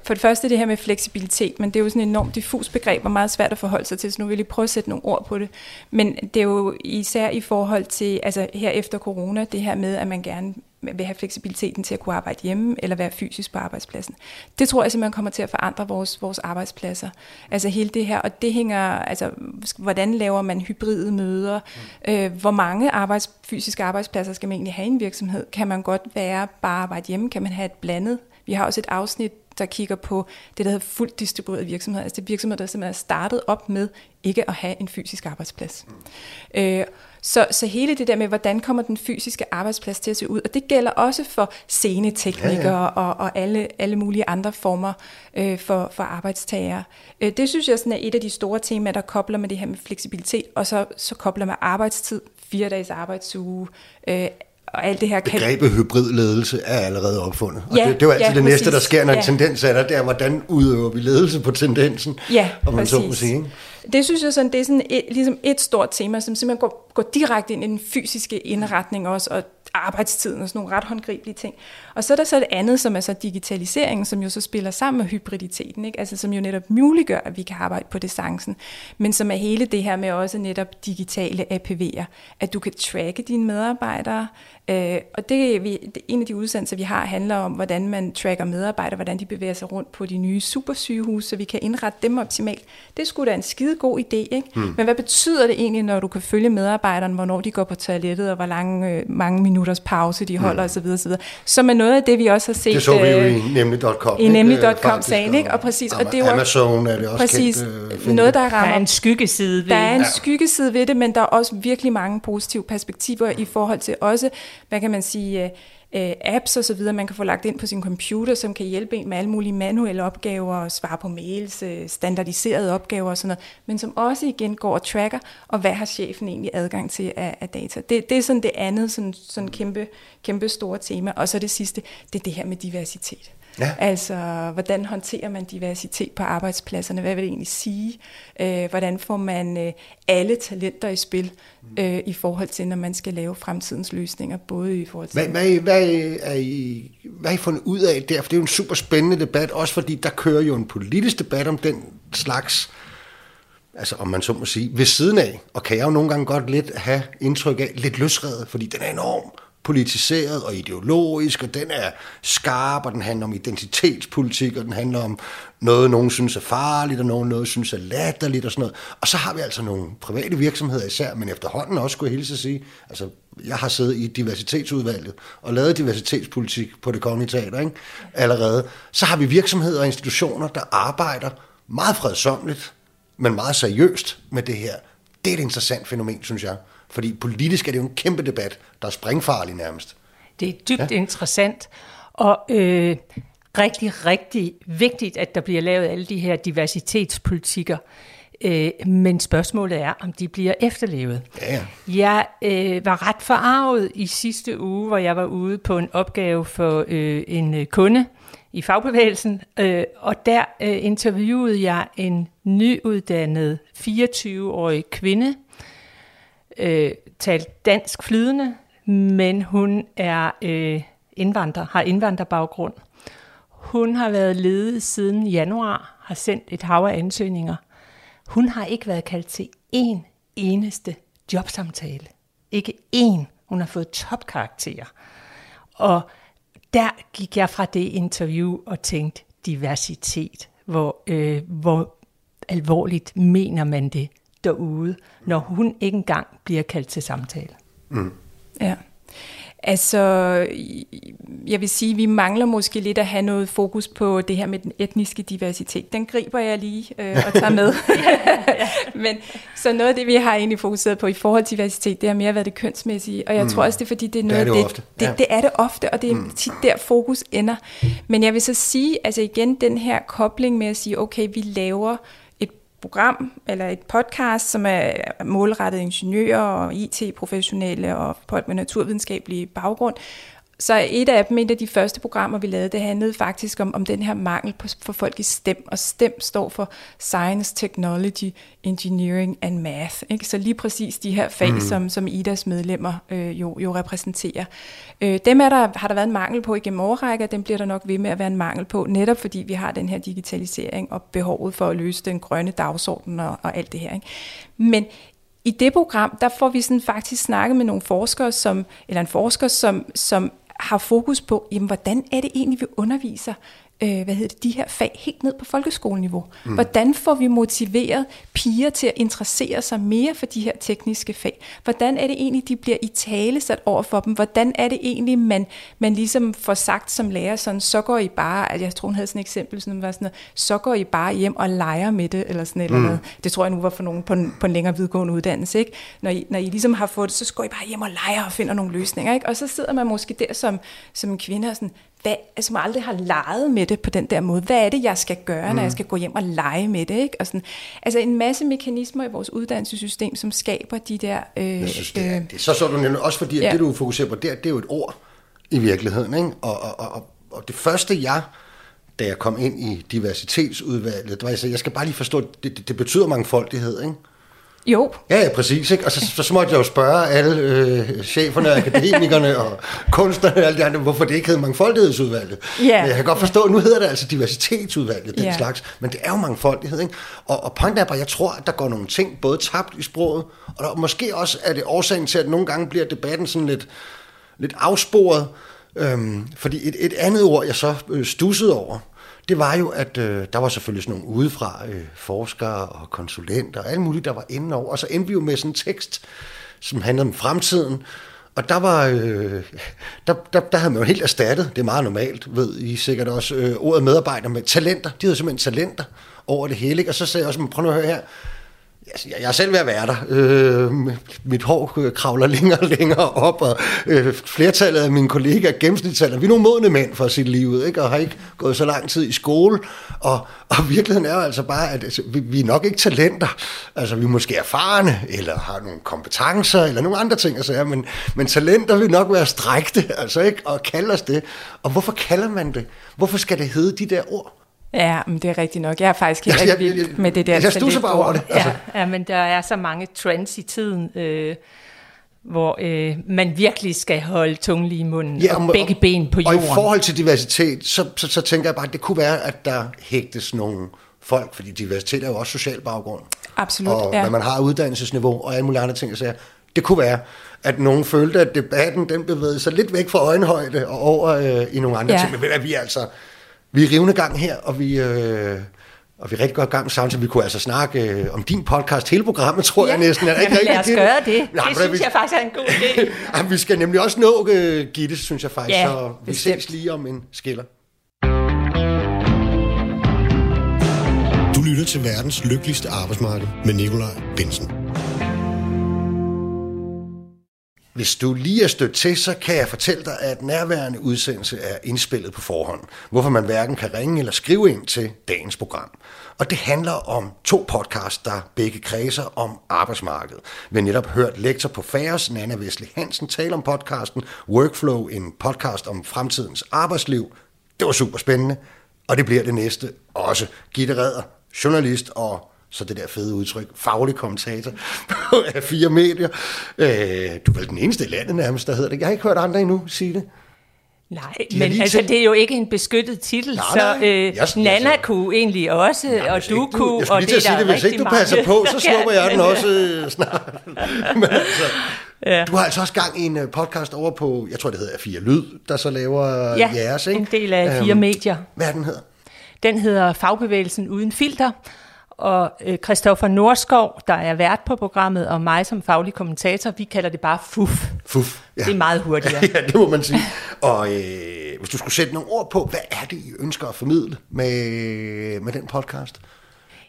for det første det her med fleksibilitet, men det er jo sådan et enormt diffus begreb og meget svært at forholde sig til, så nu vil jeg lige prøve at sætte nogle ord på det. Men det er jo især i forhold til, altså her efter corona, det her med, at man gerne vil have fleksibiliteten til at kunne arbejde hjemme eller være fysisk på arbejdspladsen. Det tror jeg simpelthen kommer til at forandre vores, vores arbejdspladser. Altså hele det her, og det hænger, altså hvordan laver man hybride møder, øh, hvor mange arbejds, fysiske arbejdspladser skal man egentlig have i en virksomhed? Kan man godt være bare arbejde hjemme? Kan man have et blandet vi har også et afsnit, der kigger på det, der hedder fuldt distribueret virksomhed. Altså det er virksomheder, der simpelthen er startet op med ikke at have en fysisk arbejdsplads. Mm. Øh, så, så hele det der med, hvordan kommer den fysiske arbejdsplads til at se ud, og det gælder også for sceneteknikere ja, ja. Og, og alle, alle mulige andre former øh, for, for arbejdstagere. Øh, det synes jeg sådan er et af de store temaer, der kobler med det her med fleksibilitet, og så, så kobler med arbejdstid, fire dages arbejdsuge, øh, og alt det her kan... Begrebet hybridledelse er allerede opfundet. Og ja, det, det er jo altid ja, det præcis. næste, der sker, når ja. en tendens er der, det er, hvordan udøver vi ledelse på tendensen, ja, om man præcis. så må sige. Ikke? Det synes jeg sådan, det er sådan et, ligesom et stort tema, som simpelthen går, går direkte ind i den fysiske indretning også, og arbejdstiden og sådan nogle ret håndgribelige ting. Og så er der så det andet, som er så digitaliseringen, som jo så spiller sammen med hybriditeten, ikke? Altså, som jo netop muliggør, at vi kan arbejde på distancen, men som er hele det her med også netop digitale APV'er, at du kan tracke dine medarbejdere, øh, og det vi, det, en af de udsendelser, vi har, handler om, hvordan man tracker medarbejdere, hvordan de bevæger sig rundt på de nye supersygehuse, så vi kan indrette dem optimalt. Det skulle da en skide god idé, ikke? Hmm. Men hvad betyder det egentlig, når du kan følge medarbejderne, hvornår de går på toilettet, og hvor lange, øh, mange minutters pause de holder mm. osv. osv. Som er noget af det, vi også har set. Det så vi jo øh, i nemlig.com. I nemlig.com-sagen, ikke? Og præcis. Og det er Amazon er det også præcis, kendt, øh, noget, der rammer. Der er en skyggeside ved Der er en ja. skyggeside ved det, men der er også virkelig mange positive perspektiver i forhold til også, hvad kan man sige, øh, apps og så videre, man kan få lagt ind på sin computer, som kan hjælpe en med alle mulige manuelle opgaver, svare på mails, øh, standardiserede opgaver og sådan noget, men som også igen går og tracker, og hvad har chefen egentlig adgang til af, af data. Det, det er sådan det andet sådan, sådan kæmpe, kæmpe store tema. Og så det sidste, det er det her med diversitet. Ja. Altså, hvordan håndterer man diversitet på arbejdspladserne? Hvad vil det egentlig sige? Øh, hvordan får man øh, alle talenter i spil øh, i forhold til, når man skal lave fremtidens løsninger, både i forhold til... Hvad, hvad, hvad, er I, hvad er I fundet ud af der? For det er jo en super spændende debat, også fordi der kører jo en politisk debat om den slags altså om man så må sige, ved siden af, og kan jeg jo nogle gange godt lidt have indtryk af, lidt løsredet, fordi den er enorm politiseret og ideologisk, og den er skarp, og den handler om identitetspolitik, og den handler om noget, nogen synes er farligt, og nogen noget synes er latterligt og sådan noget. Og så har vi altså nogle private virksomheder især, men efterhånden også, skulle jeg hilse at sige, altså jeg har siddet i diversitetsudvalget og lavet diversitetspolitik på det kongelige teater ikke? allerede. Så har vi virksomheder og institutioner, der arbejder meget fredsomligt, men meget seriøst med det her. Det er et interessant fænomen, synes jeg. Fordi politisk er det jo en kæmpe debat, der er springfarlig nærmest. Det er dybt ja. interessant, og øh, rigtig, rigtig vigtigt, at der bliver lavet alle de her diversitetspolitikker. Øh, men spørgsmålet er, om de bliver efterlevet. Ja, ja. Jeg øh, var ret forarvet i sidste uge, hvor jeg var ude på en opgave for øh, en øh, kunde i fagbevægelsen, øh, og der øh, interviewede jeg en nyuddannet 24-årig kvinde, øh, talt dansk flydende, men hun er øh, indvandrer, har indvandrerbaggrund. Hun har været ledet siden januar, har sendt et hav af ansøgninger. Hun har ikke været kaldt til én eneste jobsamtale. Ikke én. Hun har fået topkarakterer. Og der gik jeg fra det interview og tænkte, diversitet. Hvor, øh, hvor alvorligt mener man det derude, når hun ikke engang bliver kaldt til samtale? Mm. Ja. Altså, jeg vil sige, vi mangler måske lidt at have noget fokus på det her med den etniske diversitet. Den griber jeg lige øh, og tager med. *laughs* *laughs* Men så noget af det, vi har egentlig fokuseret på i forhold til diversitet, det har mere været det kønsmæssige. Og jeg mm. tror også, det er fordi, det er noget det er det, det, det, ja. det er det ofte, og det er mm. tit der fokus ender. Men jeg vil så sige, altså igen, den her kobling med at sige, okay, vi laver program eller et podcast, som er målrettet ingeniører og IT-professionelle og folk med naturvidenskabelig baggrund. Så et af dem, et af de første programmer, vi lavede, det handlede faktisk om, om den her mangel på, for folk i STEM, og STEM står for Science, Technology, Engineering and Math. Ikke? Så lige præcis de her fag, mm. som, som IDAs medlemmer øh, jo, jo repræsenterer. Øh, dem er der, har der været en mangel på igennem overrækker, dem bliver der nok ved med at være en mangel på, netop fordi vi har den her digitalisering og behovet for at løse den grønne dagsorden og, og alt det her. Ikke? Men i det program, der får vi sådan faktisk snakket med nogle forskere, som, eller en forsker, som, som har fokus på, jamen, hvordan er det egentlig, vi underviser? Øh, hvad hedder det, de her fag helt ned på folkeskoleniveau. Mm. Hvordan får vi motiveret piger til at interessere sig mere for de her tekniske fag? Hvordan er det egentlig, de bliver i tale sat over for dem? Hvordan er det egentlig, man, man ligesom får sagt som lærer, sådan, så går I bare, altså jeg tror hun havde sådan et eksempel, sådan, var sådan noget, så går I bare hjem og leger med det, eller sådan mm. eller noget. Det tror jeg nu var for nogen på en, på en længere vidgående uddannelse, ikke? Når I, når I ligesom har fået det, så går I bare hjem og leger og finder nogle løsninger, ikke? Og så sidder man måske der som, som en kvinde og sådan, hvad, altså, man aldrig har leget med det på den der måde. Hvad er det, jeg skal gøre, mm. når jeg skal gå hjem og lege med det? Ikke? Og sådan, altså en masse mekanismer i vores uddannelsessystem, som skaber de der... Øh, jeg synes, det er, øh, det er så så du nemlig, også fordi, at ja. det du fokuserer på, det er, det er jo et ord i virkeligheden. Ikke? Og, og, og, og det første, jeg da jeg kom ind i diversitetsudvalget, det var, jeg, jeg skal bare lige forstå, det, det, det betyder mangfoldighed, ikke? Jo. Ja, ja, præcis. Ikke? Og så, så, så måtte jeg jo spørge alle øh, cheferne, akademikerne og kunstnerne og alt det andre, hvorfor det ikke hed mangfoldighedsudvalget. Ja. Men jeg kan godt forstå, at nu hedder det altså diversitetsudvalget, den ja. slags. Men det er jo mangfoldighed. Ikke? Og, og point er bare, jeg tror, at der går nogle ting både tabt i sproget, og der, måske også er det årsagen til, at nogle gange bliver debatten sådan lidt, lidt afsporet. Øhm, fordi et, et andet ord, jeg så øh, stussede over, det var jo, at øh, der var selvfølgelig sådan nogle udefra øh, forskere og konsulenter og alt muligt, der var inde over. Og så endte vi jo med sådan en tekst, som handlede om fremtiden. Og der var, øh, der, der, der havde man jo helt erstattet, det er meget normalt, ved I sikkert også, øh, ordet medarbejder med talenter. De havde simpelthen talenter over det hele. Ikke? Og så sagde jeg også, prøv at høre her, Altså, jeg er selv ved at være der. Øh, mit hår kravler længere og længere op, og øh, flertallet af mine kollegaer gennemsnitsalder. Vi er nogle modne mænd for sit liv, ikke? og har ikke gået så lang tid i skole. Og, og virkeligheden er jo altså bare, at altså, vi, vi er nok ikke talenter. Altså, vi er måske erfarne, eller har nogle kompetencer, eller nogle andre ting. Altså, ja, men, men talenter vil nok være strækte, altså, ikke? og kalde os det. Og hvorfor kalder man det? Hvorfor skal det hedde de der ord? Ja, men det er rigtigt nok. Jeg er faktisk helt ja, vild med det der. Jeg stusser bare over det. Altså. Ja, ja, men der er så mange trends i tiden, øh, hvor øh, man virkelig skal holde tungen lige i munden ja, og, og begge ben på jorden. Og i forhold til diversitet, så, så, så tænker jeg bare, at det kunne være, at der hægtes nogle folk, fordi diversitet er jo også social baggrund. Absolut, Og ja. hvad man har uddannelsesniveau og alle mulige andre ting. Så det kunne være, at nogen følte, at debatten den bevægede sig lidt væk fra øjenhøjde og over øh, i nogle andre ja. ting. Men vi altså vi er rivende gang her, og vi, øh, og vi er rigtig godt gang sammen, så vi kunne altså snakke øh, om din podcast, hele programmet, tror ja. jeg næsten. Er Jamen, lad os det? gøre det. Nej, det synes vi, jeg faktisk er en god idé. *laughs* Jamen, vi skal nemlig også nå uh, Gitte, synes jeg faktisk, ja, så vi bestemt. ses lige om en skiller. Du lytter til verdens lykkeligste arbejdsmarked med Nikolaj Bensen. Hvis du lige er stødt til, så kan jeg fortælle dig, at nærværende udsendelse er indspillet på forhånd, hvorfor man hverken kan ringe eller skrive ind til dagens program. Og det handler om to podcasts, der begge kredser om arbejdsmarkedet. Vi har netop hørt lektor på Færes, Nana Vesle Hansen, tale om podcasten Workflow, en podcast om fremtidens arbejdsliv. Det var super spændende, og det bliver det næste også. Gitte Redder, journalist og så det der fede udtryk, faglig kommentator af *laughs* fire medier. Øh, du er vel den eneste i landet nærmest, der hedder det. Jeg har ikke hørt andre endnu sige det. Nej, men altså, det er jo ikke en beskyttet titel, nej, nej. så øh, jeg, Nana altså, kunne egentlig også, nej, og du ikke, kunne, og det er sige det, hvis ikke du passer mange. på, så snupper jeg den også *laughs* øh, snart. men altså, ja. Du har altså også gang i en øh, podcast over på, jeg tror det hedder Fire Lyd, der så laver ja, jeres, ikke? en del af Fire um, Medier. Hvad er den hedder? Den hedder Fagbevægelsen Uden Filter, og øh, Christoffer Norskov, der er vært på programmet, og mig som faglig kommentator, vi kalder det bare FUF. FUF, ja. Det er meget hurtigere. *laughs* ja, det må man sige. Og øh, hvis du skulle sætte nogle ord på, hvad er det, I ønsker at formidle med, med den podcast?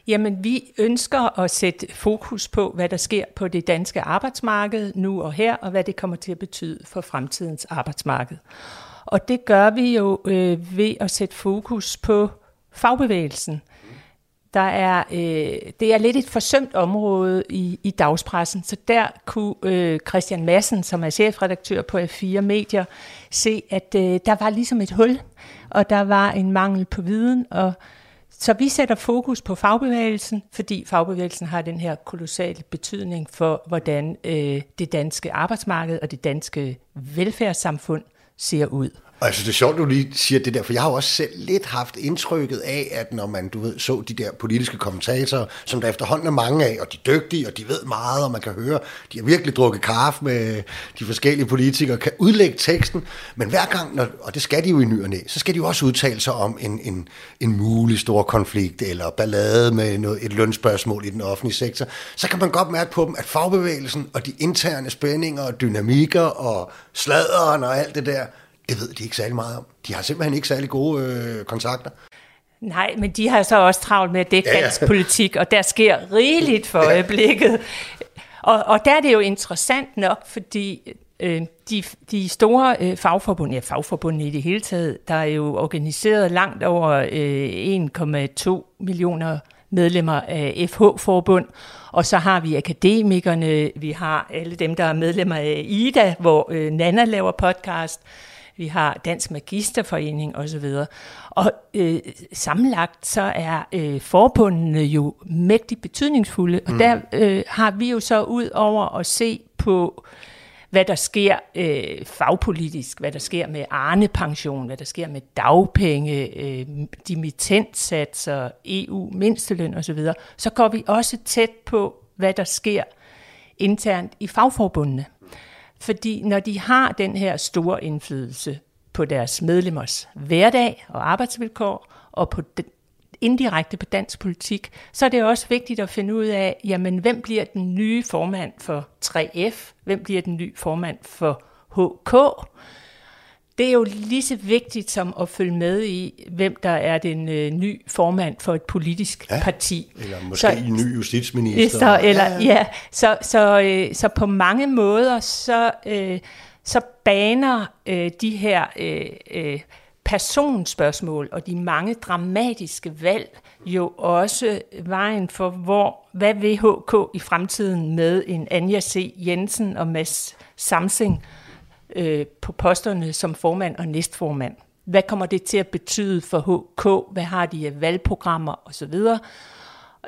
Jamen, vi ønsker at sætte fokus på, hvad der sker på det danske arbejdsmarked nu og her, og hvad det kommer til at betyde for fremtidens arbejdsmarked. Og det gør vi jo øh, ved at sætte fokus på fagbevægelsen. Der er, øh, det er lidt et forsømt område i, i dagspressen, så der kunne øh, Christian Madsen, som er chefredaktør på F4 Medier, se, at øh, der var ligesom et hul, og der var en mangel på viden, og så vi sætter fokus på fagbevægelsen, fordi fagbevægelsen har den her kolossale betydning for, hvordan øh, det danske arbejdsmarked og det danske velfærdssamfund ser ud. Og jeg synes, det er sjovt, du lige siger det der, for jeg har jo også selv lidt haft indtrykket af, at når man, du ved, så de der politiske kommentatorer, som der efterhånden er mange af, og de er dygtige, og de ved meget, og man kan høre, de har virkelig drukket kaffe med de forskellige politikere, kan udlægge teksten, men hver gang, når, og det skal de jo i ny og næ, så skal de jo også udtale sig om en, en, en mulig stor konflikt, eller ballade med noget, et lønspørgsmål i den offentlige sektor, så kan man godt mærke på dem, at fagbevægelsen og de interne spændinger og dynamikker og sladeren og alt det der, det ved de ikke særlig meget om. De har simpelthen ikke særlig gode øh, kontakter. Nej, men de har så også travlt med at dække ja, ja. dansk politik, og der sker rigeligt for øjeblikket. Og, og der er det jo interessant nok, fordi øh, de, de store øh, fagforbund, ja fagforbund i det hele taget, der er jo organiseret langt over øh, 1,2 millioner medlemmer af FH-forbund, og så har vi akademikerne, vi har alle dem, der er medlemmer af IDA, hvor øh, Nana laver podcast, vi har Dansk Magisterforening osv. Og øh, sammenlagt så er øh, forbundene jo mægtigt betydningsfulde, og mm. der øh, har vi jo så ud over at se på, hvad der sker øh, fagpolitisk, hvad der sker med Arne-pension, hvad der sker med dagpenge, øh, dimittentsatser, EU-mindsteløn osv., så går vi også tæt på, hvad der sker internt i fagforbundene. Fordi når de har den her store indflydelse på deres medlemmers hverdag og arbejdsvilkår, og på den, indirekte på dansk politik, så er det også vigtigt at finde ud af, jamen, hvem bliver den nye formand for 3F? Hvem bliver den nye formand for HK? Det er jo lige så vigtigt som at følge med i, hvem der er den øh, ny formand for et politisk ja, parti. Eller måske så, en ny justitsminister. Så, eller, ja, ja. ja så, så, øh, så på mange måder, så, øh, så baner øh, de her øh, øh, personspørgsmål og de mange dramatiske valg jo også vejen for, hvor, hvad vil HK i fremtiden med en Anja C. Jensen og Mads Samsing, øh, på posterne som formand og næstformand. Hvad kommer det til at betyde for HK? Hvad har de af valgprogrammer osv.?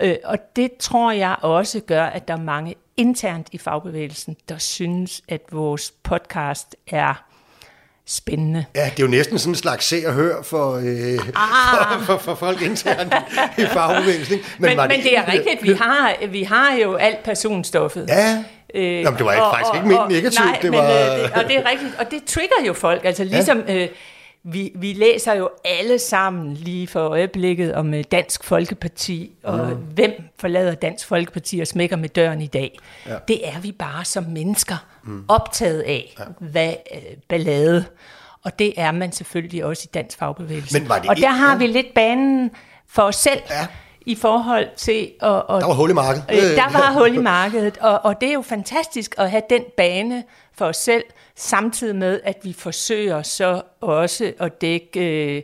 Øh, og det tror jeg også gør, at der er mange internt i fagbevægelsen, der synes, at vores podcast er spændende. Ja, det er jo næsten sådan en slags se og hør for, øh, ah. for, for, for folk internt i fagbevægelsen. Men, men, men det, det er rigtigt, vi har, vi har jo alt personstoffet. Ja. Øh, Jamen, det var og, faktisk og, ikke ment negativt. Nej, det var... men, øh, og det er rigtigt, og det trigger jo folk. Altså ligesom, ja. øh, vi, vi læser jo alle sammen lige for øjeblikket om øh, Dansk Folkeparti, og mm. hvem forlader Dansk Folkeparti og smækker med døren i dag. Ja. Det er vi bare som mennesker mm. optaget af, ja. hvad øh, ballade. Og det er man selvfølgelig også i dansk fagbevægelse. Men var det og der har ja. vi lidt banen for os selv. Ja i forhold til... Og, og, der var hul i markedet. Øh, der var hul i markedet, og, og det er jo fantastisk at have den bane for os selv, samtidig med, at vi forsøger så også at dække øh,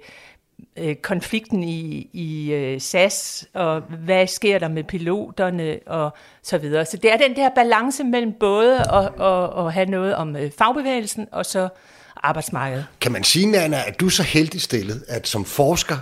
øh, konflikten i, i øh, SAS, og hvad sker der med piloterne, og så videre. Så det er den der balance mellem både at, at, at have noget om øh, fagbevægelsen, og så arbejdsmarkedet. Kan man sige, Nana, at du er så heldig stillet, at som forsker,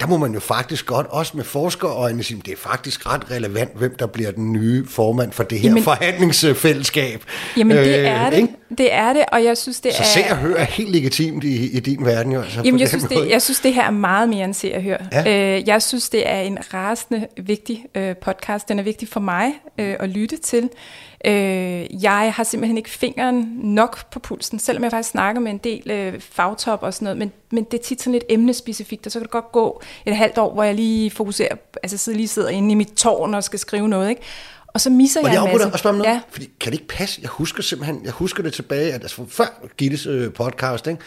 der må man jo faktisk godt, også med forskerøjne, sige, det er faktisk ret relevant, hvem der bliver den nye formand for det her jamen, forhandlingsfællesskab. Jamen det øh, er det, ikke? det er det, og jeg synes, det Så er... Så se og hør er helt legitimt i, i din verden jo. Altså, jamen jeg synes, det, jeg synes, det her er meget mere end se og hør. Ja. Øh, jeg synes, det er en rasende vigtig øh, podcast. Den er vigtig for mig øh, at lytte til. Øh, jeg har simpelthen ikke fingeren nok på pulsen, selvom jeg faktisk snakker med en del øh, fagtop og sådan noget, men, men det er tit sådan lidt emnespecifikt, og så kan det godt gå et halvt år, hvor jeg lige fokuserer, altså sidder, lige sidder inde i mit tårn og skal skrive noget, ikke? Og så misser jeg, jeg en masse. Og spørge noget? Ja. Fordi, kan det ikke passe? Jeg husker simpelthen, jeg husker det tilbage, at altså, før Gittes øh, podcast, ikke?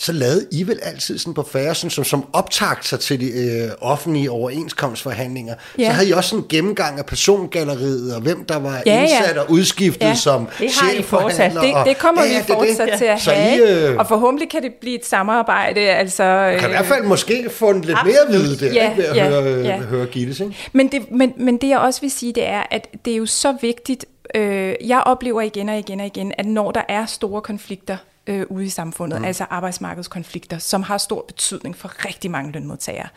Så lavede I vel altid sådan på færre, sådan, som, som optagt sig til de øh, offentlige overenskomstforhandlinger. Ja. Så havde I også en gennemgang af persongalleriet, og hvem der var ja, indsat ja. og udskiftet ja. som chefforhandler. Det, det kommer ja, vi fortsat det, det. til at så have, I, øh, og forhåbentlig kan det blive et samarbejde. Altså, øh, kan i hvert fald måske få en lidt absolut. mere vide der, ja, ved at ja, høre, ja. høre Gittes. Ikke? Men, det, men, men det jeg også vil sige, det er, at det er jo så vigtigt, øh, jeg oplever igen og igen og igen, at når der er store konflikter, øh, ude i samfundet, mm. altså arbejdsmarkedskonflikter, som har stor betydning for rigtig mange lønmodtagere.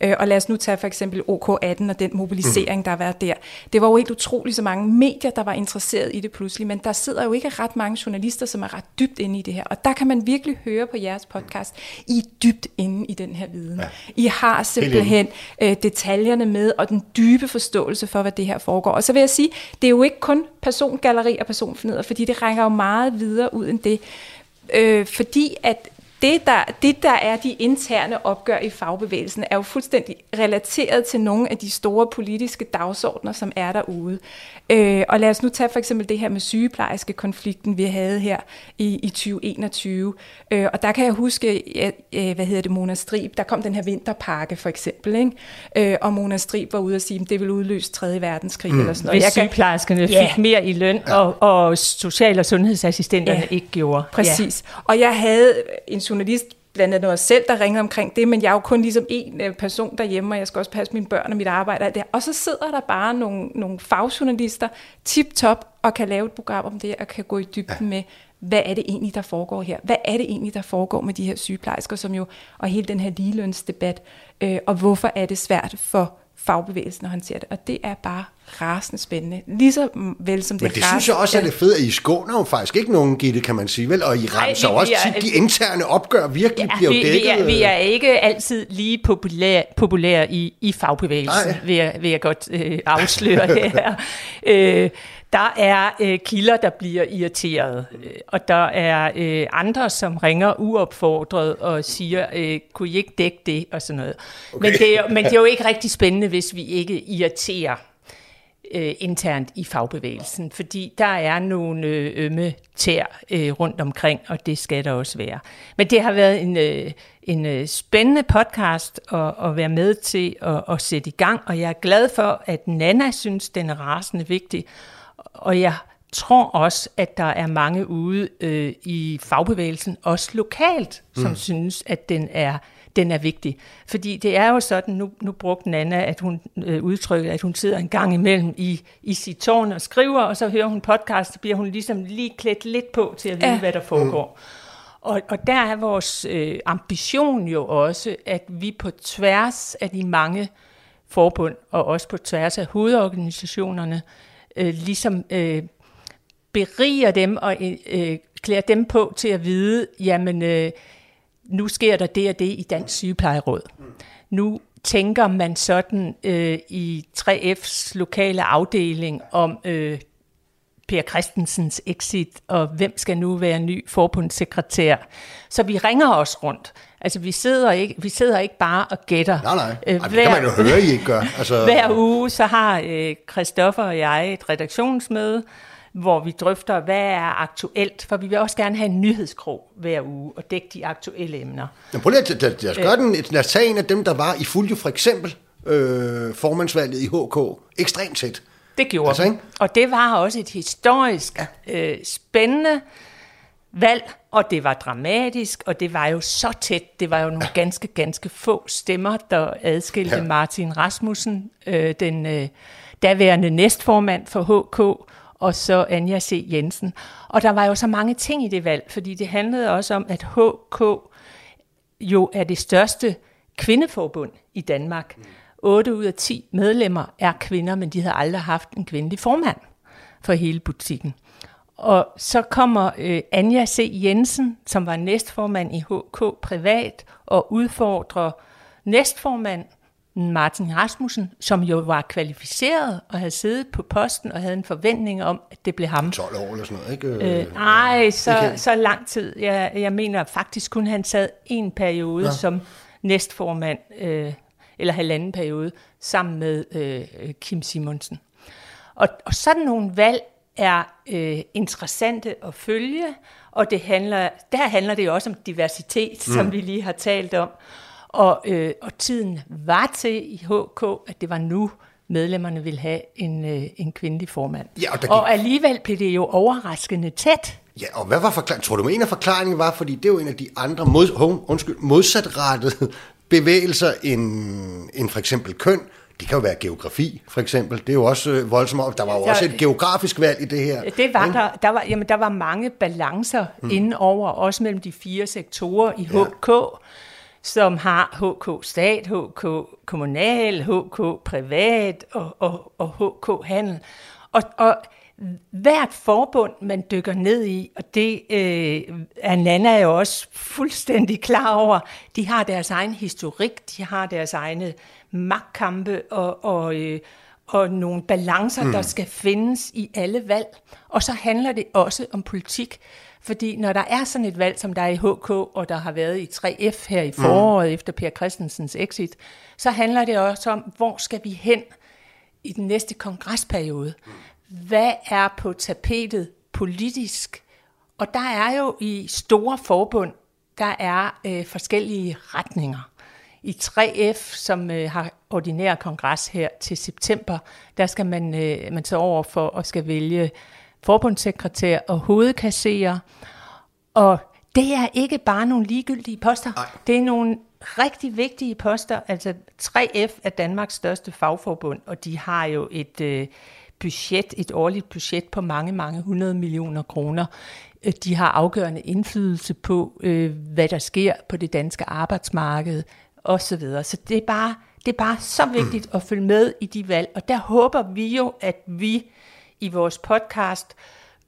Øh, og lad os nu tage for eksempel OK18 og den mobilisering, mm. der har været der. Det var jo helt utroligt så mange medier, der var interesseret i det pludselig, men der sidder jo ikke ret mange journalister, som er ret dybt inde i det her. Og der kan man virkelig høre på jeres podcast, I er dybt inde i den her viden. Ja. I har simpelthen øh, detaljerne med, og den dybe forståelse for, hvad det her foregår. Og så vil jeg sige, det er jo ikke kun persongalleri og personforneder, fordi det rækker jo meget videre ud end det. Øh, fordi at det der, det, der er de interne opgør i fagbevægelsen, er jo fuldstændig relateret til nogle af de store politiske dagsordner, som er derude. Øh, og lad os nu tage for eksempel det her med sygeplejerske konflikten, vi havde her i, i 2021. Øh, og der kan jeg huske, at, øh, hvad hedder det, Mona Strib, der kom den her vinterpakke for eksempel, ikke? Øh, og Mona Strib var ude og sige, at det ville udløse 3. verdenskrig mm. eller sådan noget. Hvis sygeplejerskerne ja. fik mere i løn, og, og social- og sundhedsassistenterne ja. ikke gjorde. Præcis. Ja. Og jeg havde en journalist blandt andet os selv, der ringede omkring det, men jeg er jo kun ligesom en øh, person derhjemme, og jeg skal også passe mine børn og mit arbejde. Og, det. og så sidder der bare nogle, nogle fagjournalister tip-top og kan lave et program om det, og kan gå i dybden ja. med, hvad er det egentlig, der foregår her? Hvad er det egentlig, der foregår med de her sygeplejersker, som jo, og hele den her ligelønsdebat, øh, og hvorfor er det svært for fagbevægelsen at håndtere det? Og det er bare rasende spændende. Lige så vel som det Men det synes jeg også er det fedt, at I skåner jo faktisk ikke nogen, Gitte, kan man sige, vel? Og I så også tit de interne opgør virkelig ja, bliver vi, dækket. Vi er, vi er ikke altid lige populære, populære i, i fagbevægelsen, vil jeg, vil jeg godt øh, afsløre *laughs* her. øh, der er øh, kilder, der bliver irriteret, øh, og der er øh, andre, som ringer uopfordret og siger, øh, kunne I ikke dække det, og sådan noget. Okay. Men, det er, men det er jo *laughs* ikke rigtig spændende, hvis vi ikke irriterer øh, internt i fagbevægelsen, fordi der er nogle øh, ømme tær øh, rundt omkring, og det skal der også være. Men det har været en, øh, en øh, spændende podcast at, at være med til at, at sætte i gang, og jeg er glad for, at Nana synes, den er rasende vigtig, og jeg tror også, at der er mange ude øh, i fagbevægelsen, også lokalt, som mm. synes, at den er den er vigtig. Fordi det er jo sådan, nu, nu brugte Nana, at hun øh, udtrykker, at hun sidder en gang imellem i, i sit tårn og skriver, og så hører hun podcast, så bliver hun ligesom lige klædt lidt på til at vide, ja. hvad der foregår. Og, og der er vores øh, ambition jo også, at vi på tværs af de mange forbund, og også på tværs af hovedorganisationerne, øh, ligesom øh, beriger dem og øh, klæder dem på til at vide, jamen øh, nu sker der det og det i Dansk Sygeplejeråd. Nu tænker man sådan øh, i 3F's lokale afdeling om øh, Per Christensens exit, og hvem skal nu være ny forbundssekretær. Så vi ringer os rundt. Altså, vi sidder ikke, vi sidder ikke bare og gætter. Nej, nej. Øh, hver, det kan man jo høre, I ikke gør. Altså, hver uge, så har øh, Christoffer og jeg et redaktionsmøde, hvor vi drøfter, hvad er aktuelt, for vi vil også gerne have en nyhedskrog hver uge og dække de aktuelle emner. Men prøv lige at lad, lad os gøre den, lad os tage en af dem, der var i fulde for eksempel øh, formandsvalget i HK, ekstremt tæt. Det gjorde altså, ikke? Og det var også et historisk ja. øh, spændende valg, og det var dramatisk, og det var jo så tæt. Det var jo nogle ganske, ganske få stemmer, der adskilte ja. Martin Rasmussen, øh, den øh, daværende næstformand for HK, og så Anja C. Jensen. Og der var jo så mange ting i det valg, fordi det handlede også om, at HK jo er det største kvindeforbund i Danmark. 8 ud af 10 medlemmer er kvinder, men de havde aldrig haft en kvindelig formand for hele butikken. Og så kommer øh, Anja C. Jensen, som var næstformand i HK Privat, og udfordrer næstformand Martin Rasmussen, som jo var kvalificeret og havde siddet på posten og havde en forventning om, at det blev ham. 12 år eller sådan noget, ikke? Øh, nej, så, så lang tid. Jeg, jeg mener faktisk kun, han sad en periode ja. som næstformand, øh, eller halvanden periode, sammen med øh, Kim Simonsen. Og, og sådan nogle valg er øh, interessante at følge, og det handler, der handler det jo også om diversitet, mm. som vi lige har talt om. Og, øh, og tiden var til i HK, at det var nu, medlemmerne ville have en, øh, en kvindelig formand. Ja, og, gik... og alligevel blev det jo overraskende tæt. Ja, og hvad var forklaringen? Tror du, en af forklaringen var, fordi det er jo en af de andre mod, undskyld, modsatrettede *laughs* bevægelser end, end for eksempel køn, det kan jo være geografi, for eksempel. Det er jo også øh, voldsomt. Der var jo så, også et geografisk valg i det her. Det var der. Der var, jamen, der var mange balancer mm. indenover, også mellem de fire sektorer i HK, ja. Som har HK stat, HK kommunal, HK privat og, og, og HK handel. Og, og hvert forbund, man dykker ned i, og det øh, er Nana jo også fuldstændig klar over, de har deres egen historik, de har deres egne magtkampe og, og, øh, og nogle balancer, mm. der skal findes i alle valg. Og så handler det også om politik. Fordi når der er sådan et valg, som der er i HK, og der har været i 3F her i foråret mm. efter Per Christensens exit, så handler det også om, hvor skal vi hen i den næste kongresperiode? Hvad er på tapetet politisk? Og der er jo i store forbund, der er øh, forskellige retninger i 3F, som øh, har ordinær kongres her til september, der skal man, øh, man tage over for at skal vælge forbundssekretær og hovedkasserer. Og det er ikke bare nogle ligegyldige poster. Ej. Det er nogle rigtig vigtige poster. Altså 3F er Danmarks største fagforbund, og de har jo et øh, budget, et årligt budget på mange, mange hundrede millioner kroner. Øh, de har afgørende indflydelse på, øh, hvad der sker på det danske arbejdsmarked, videre. Så det er bare, det er bare så vigtigt at følge med i de valg, og der håber vi jo, at vi i vores podcast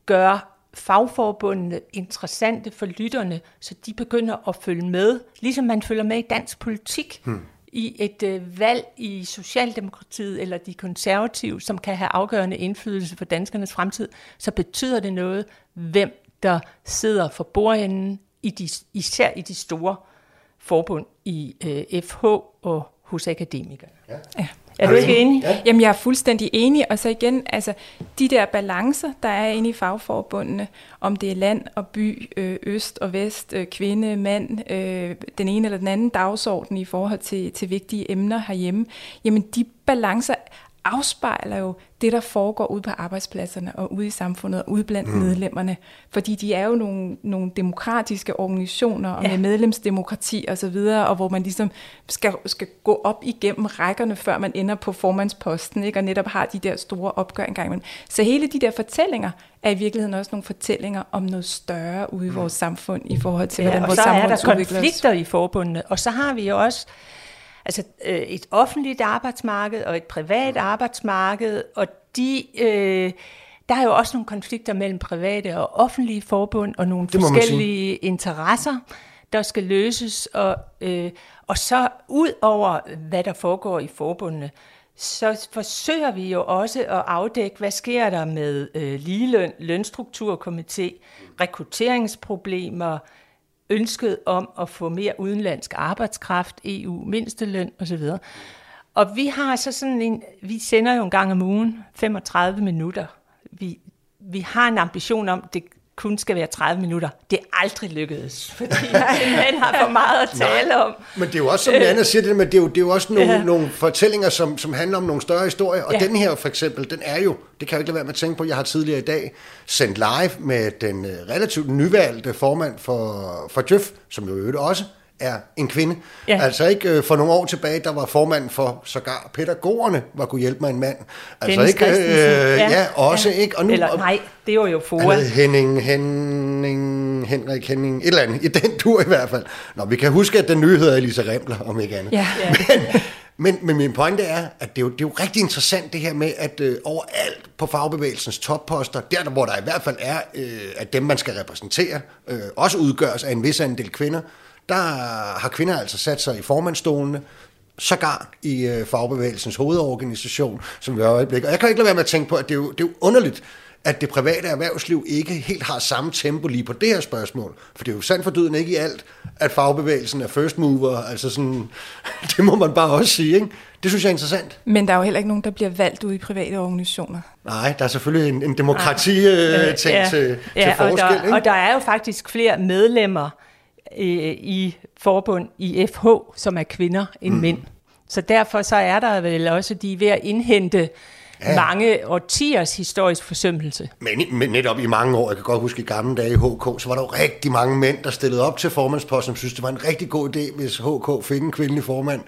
gør fagforbundene interessante for lytterne, så de begynder at følge med, ligesom man følger med i dansk politik, hmm. i et øh, valg i Socialdemokratiet eller de konservative, som kan have afgørende indflydelse for danskernes fremtid, så betyder det noget, hvem der sidder for bordenden, i de, især i de store forbund i øh, FH og hos akademikere. Ja. Ja. Er du ikke enig? Ja. Jamen, jeg er fuldstændig enig. Og så igen, altså, de der balancer, der er inde i fagforbundene, om det er land og by, øh, øst og vest, øh, kvinde, mand, øh, den ene eller den anden dagsorden i forhold til, til vigtige emner herhjemme, jamen de balancer afspejler jo det, der foregår ude på arbejdspladserne og ude i samfundet og ude blandt mm. medlemmerne. Fordi de er jo nogle, nogle demokratiske organisationer og ja. med medlemsdemokrati og så videre, og hvor man ligesom skal, skal gå op igennem rækkerne, før man ender på formandsposten, ikke? og netop har de der store opgør engang. Så hele de der fortællinger er i virkeligheden også nogle fortællinger om noget større ude i mm. vores samfund i forhold til, ja, hvordan vores samfund udvikler Og så er der konflikter i forbundene, og så har vi jo også altså øh, et offentligt arbejdsmarked og et privat arbejdsmarked, og de, øh, der er jo også nogle konflikter mellem private og offentlige forbund, og nogle forskellige interesser, der skal løses, og, øh, og så ud over, hvad der foregår i forbundene, så forsøger vi jo også at afdække, hvad sker der med øh, ligeløn, lønstrukturkomité, rekrutteringsproblemer, ønsket om at få mere udenlandsk arbejdskraft, EU, mindsteløn osv. Og vi har så sådan en, vi sender jo en gang om ugen 35 minutter. Vi, vi har en ambition om, det kun skal være 30 minutter. Det er aldrig lykkedes, *laughs* fordi jeg har for meget at tale Nej, om. Men det er jo også, som Anna siger, det, men det er jo, det er jo også nogle, ja. nogle fortællinger, som, som handler om nogle større historier. Og ja. den her for eksempel, den er jo, det kan jeg ikke lade være med at tænke på, jeg har tidligere i dag sendt live med den øh, relativt nyvalgte formand for, for Djøf, som jo øvrigt også er en kvinde. Ja. Altså ikke øh, for nogle år tilbage, der var formand for sågar pædagogerne, var kunne hjælpe mig en mand. Altså Dennis ikke, øh, ja. ja, også ja. ikke. Og nu, Eller nej, det var jo FOA. Henning, Henning, Henning, Henrik, Henning, et eller andet, i den tur i hvert fald. Nå, vi kan huske, at den nye hedder Elisa Rembler, om ikke andet. Ja. *laughs* Men, men, men min pointe er, at det er jo, det er jo rigtig interessant det her med, at øh, overalt på fagbevægelsens topposter, der hvor der i hvert fald er, øh, at dem man skal repræsentere, øh, også udgøres af en vis andel kvinder, der har kvinder altså sat sig i formandstolene, sågar i øh, fagbevægelsens hovedorganisation, som vi har øjeblik. Og jeg kan ikke lade være med at tænke på, at det er jo, det er jo underligt, at det private erhvervsliv ikke helt har samme tempo lige på det her spørgsmål. For det er jo sandt for dyden ikke i alt, at fagbevægelsen er first mover. Altså sådan, *laughs* det må man bare også sige, ikke? Det synes jeg er interessant. Men der er jo heller ikke nogen, der bliver valgt ude i private organisationer. Nej, der er selvfølgelig en, en demokrati-ting ja. til, ja, til forskel. Og der, ikke? og der er jo faktisk flere medlemmer øh, i forbund i FH, som er kvinder end mm. mænd. Så derfor så er der vel også, de er ved at indhente ja. mange årtiers historisk forsømmelse. Men, men netop i mange år, jeg kan godt huske i gamle dage i HK, så var der jo rigtig mange mænd, der stillede op til formandsposten, som synes, det var en rigtig god idé, hvis HK fik en kvindelig formand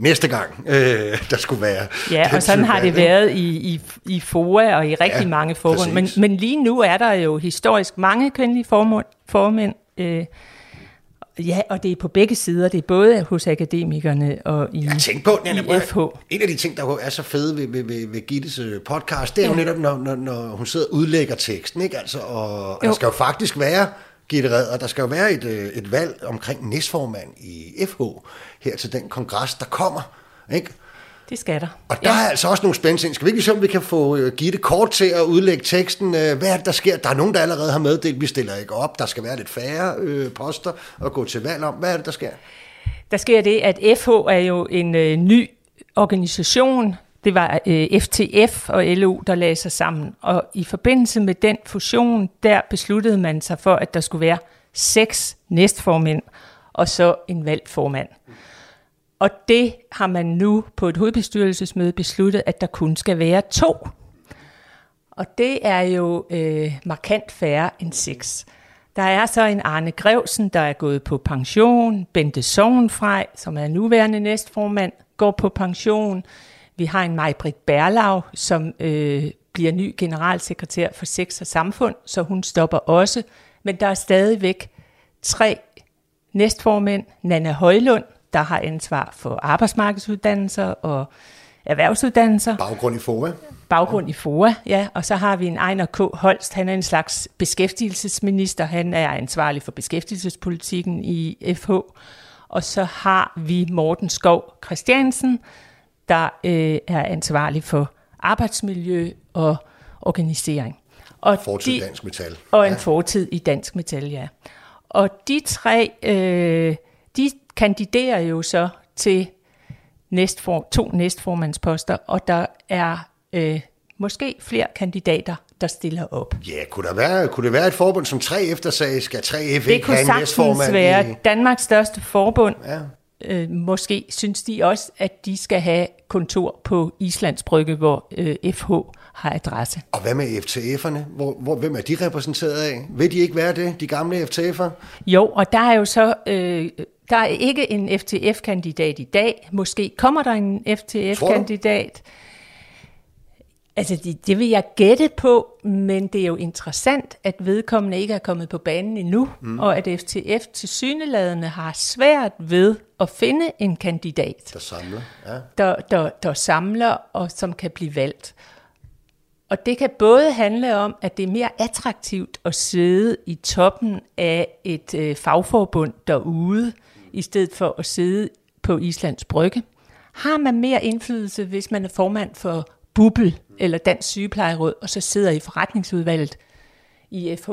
næste gang, øh, der skulle være. Ja, og sådan har det været i, i, i FOA og i rigtig ja, mange forbund. Men, men lige nu er der jo historisk mange kvindelige formand, formænd, øh, Ja, og det er på begge sider. Det er både hos akademikerne og i, jeg tænkte på, i FH. En af de ting, der er så fede ved, ved, ved, ved Gittes øh, podcast, det er ja. jo netop, når, når, når hun sidder og udlægger teksten. Ikke? Altså, og, og der skal jo faktisk være, Gitte Redder, der skal jo være et, øh, et valg omkring næstformand i FH her til den kongres, der kommer. Ikke? Det skal der. Og der ja. er altså også nogle spændende ting. Skal vi ikke se, om vi kan få uh, Gitte kort til at udlægge teksten? Uh, hvad er det, der sker? Der er nogen, der allerede har meddelt, vi stiller ikke op. Der skal være lidt færre uh, poster at gå til valg om. Hvad er det, der sker? Der sker det, at FH er jo en uh, ny organisation. Det var uh, FTF og LO, der lagde sig sammen. Og i forbindelse med den fusion, der besluttede man sig for, at der skulle være seks næstformænd og så en valgt formand. Og det har man nu på et hovedbestyrelsesmøde besluttet, at der kun skal være to. Og det er jo øh, markant færre end seks. Der er så en Arne Grevsen, der er gået på pension. Bente Sovenfrej, som er nuværende næstformand, går på pension. Vi har en Majbrit Berlau, som øh, bliver ny generalsekretær for Sex og Samfund, så hun stopper også. Men der er stadigvæk tre næstformænd. Nana Højlund, der har ansvar for arbejdsmarkedsuddannelser og erhvervsuddannelser. Baggrund i FOA. Baggrund i FOA, ja. Og så har vi en Ejner K. Holst, han er en slags beskæftigelsesminister. Han er ansvarlig for beskæftigelsespolitikken i FH. Og så har vi Morten Skov Christiansen, der øh, er ansvarlig for arbejdsmiljø og organisering. Og fortid i Dansk Metal. Og en ja. fortid i Dansk Metal, ja. Og de tre, øh, de kandiderer jo så til næstfor, to næstformandsposter, og der er øh, måske flere kandidater, der stiller op. Ja, kunne, der være, kunne det være et forbund, som 3F, sagde, skal 3F ikke det kunne have en næstformand? være i... Danmarks største forbund. Ja. Øh, måske synes de også, at de skal have kontor på Islands Brygge, hvor øh, FH har adresse. Og hvad med FTF'erne? Hvor, hvor, hvem er de repræsenteret af? Vil de ikke være det, de gamle FTF'er? Jo, og der er jo så øh, der er ikke en FTF-kandidat i dag. Måske kommer der en FTF-kandidat. Altså, det, det vil jeg gætte på, men det er jo interessant, at vedkommende ikke er kommet på banen endnu, mm. og at FTF til syneladende har svært ved at finde en kandidat. Der samler, ja. Der, der, der samler, og som kan blive valgt. Og det kan både handle om, at det er mere attraktivt at sidde i toppen af et øh, fagforbund derude, i stedet for at sidde på Islands Brygge? Har man mere indflydelse, hvis man er formand for Bubel eller Dansk Sygeplejeråd, og så sidder i forretningsudvalget i FH,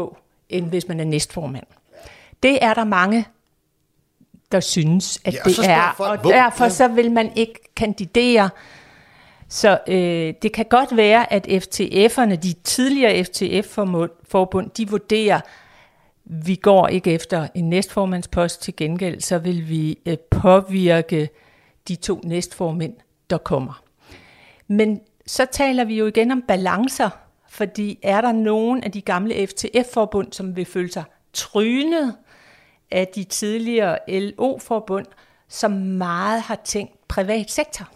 end hvis man er næstformand? Det er der mange, der synes, at ja, det er, folk, og derfor så vil man ikke kandidere. Så øh, det kan godt være, at FTF'erne, de tidligere FTF-forbund, de vurderer, vi går ikke efter en næstformandspost til gengæld, så vil vi øh, påvirke de to næstformænd, der kommer. Men så taler vi jo igen om balancer, fordi er der nogen af de gamle FTF-forbund, som vil føle sig trynet af de tidligere LO-forbund, som meget har tænkt privat sektor.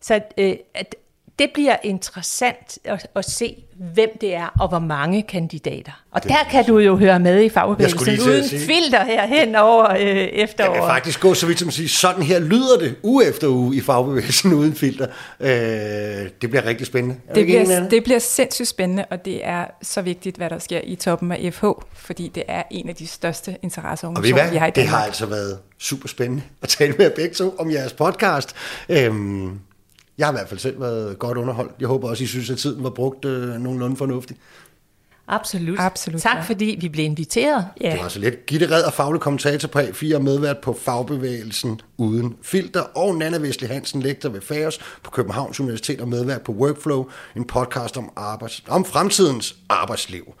Så øh, at det bliver interessant at, at se, hvem det er, og hvor mange kandidater. Og det der kan du jo høre med i fagbevægelsen, uden filter herhen over øh, efteråret. Jeg vil faktisk gå så vidt som at sige, sådan her lyder det uge efter uge i fagbevægelsen uden filter. Øh, det bliver rigtig spændende. Det bliver, det bliver sindssygt spændende, og det er så vigtigt, hvad der sker i toppen af FH, fordi det er en af de største interesseorganisationer, vi har i Danmark. Det har altså været super spændende at tale med jer begge to om jeres podcast. Øhm, jeg har i hvert fald selv været godt underholdt. Jeg håber også, I synes, at tiden var brugt øh, nogenlunde fornuftigt. Absolut. Absolut tak ja. fordi vi blev inviteret. Ja. Det var så lidt. Gitte Red og faglig kommentator på A4 medvært på Fagbevægelsen Uden Filter, og Nana Vestli Hansen, lektor ved FAOS på Københavns Universitet og medvært på Workflow, en podcast om, arbejds, om fremtidens arbejdsliv.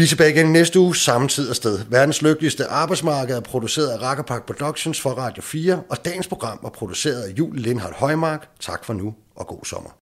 Vi er tilbage igen næste uge, samme tid og sted. Verdens lykkeligste arbejdsmarked er produceret af Rakkerpark Productions for Radio 4, og dagens program var produceret af Julie Lindhardt Højmark. Tak for nu, og god sommer.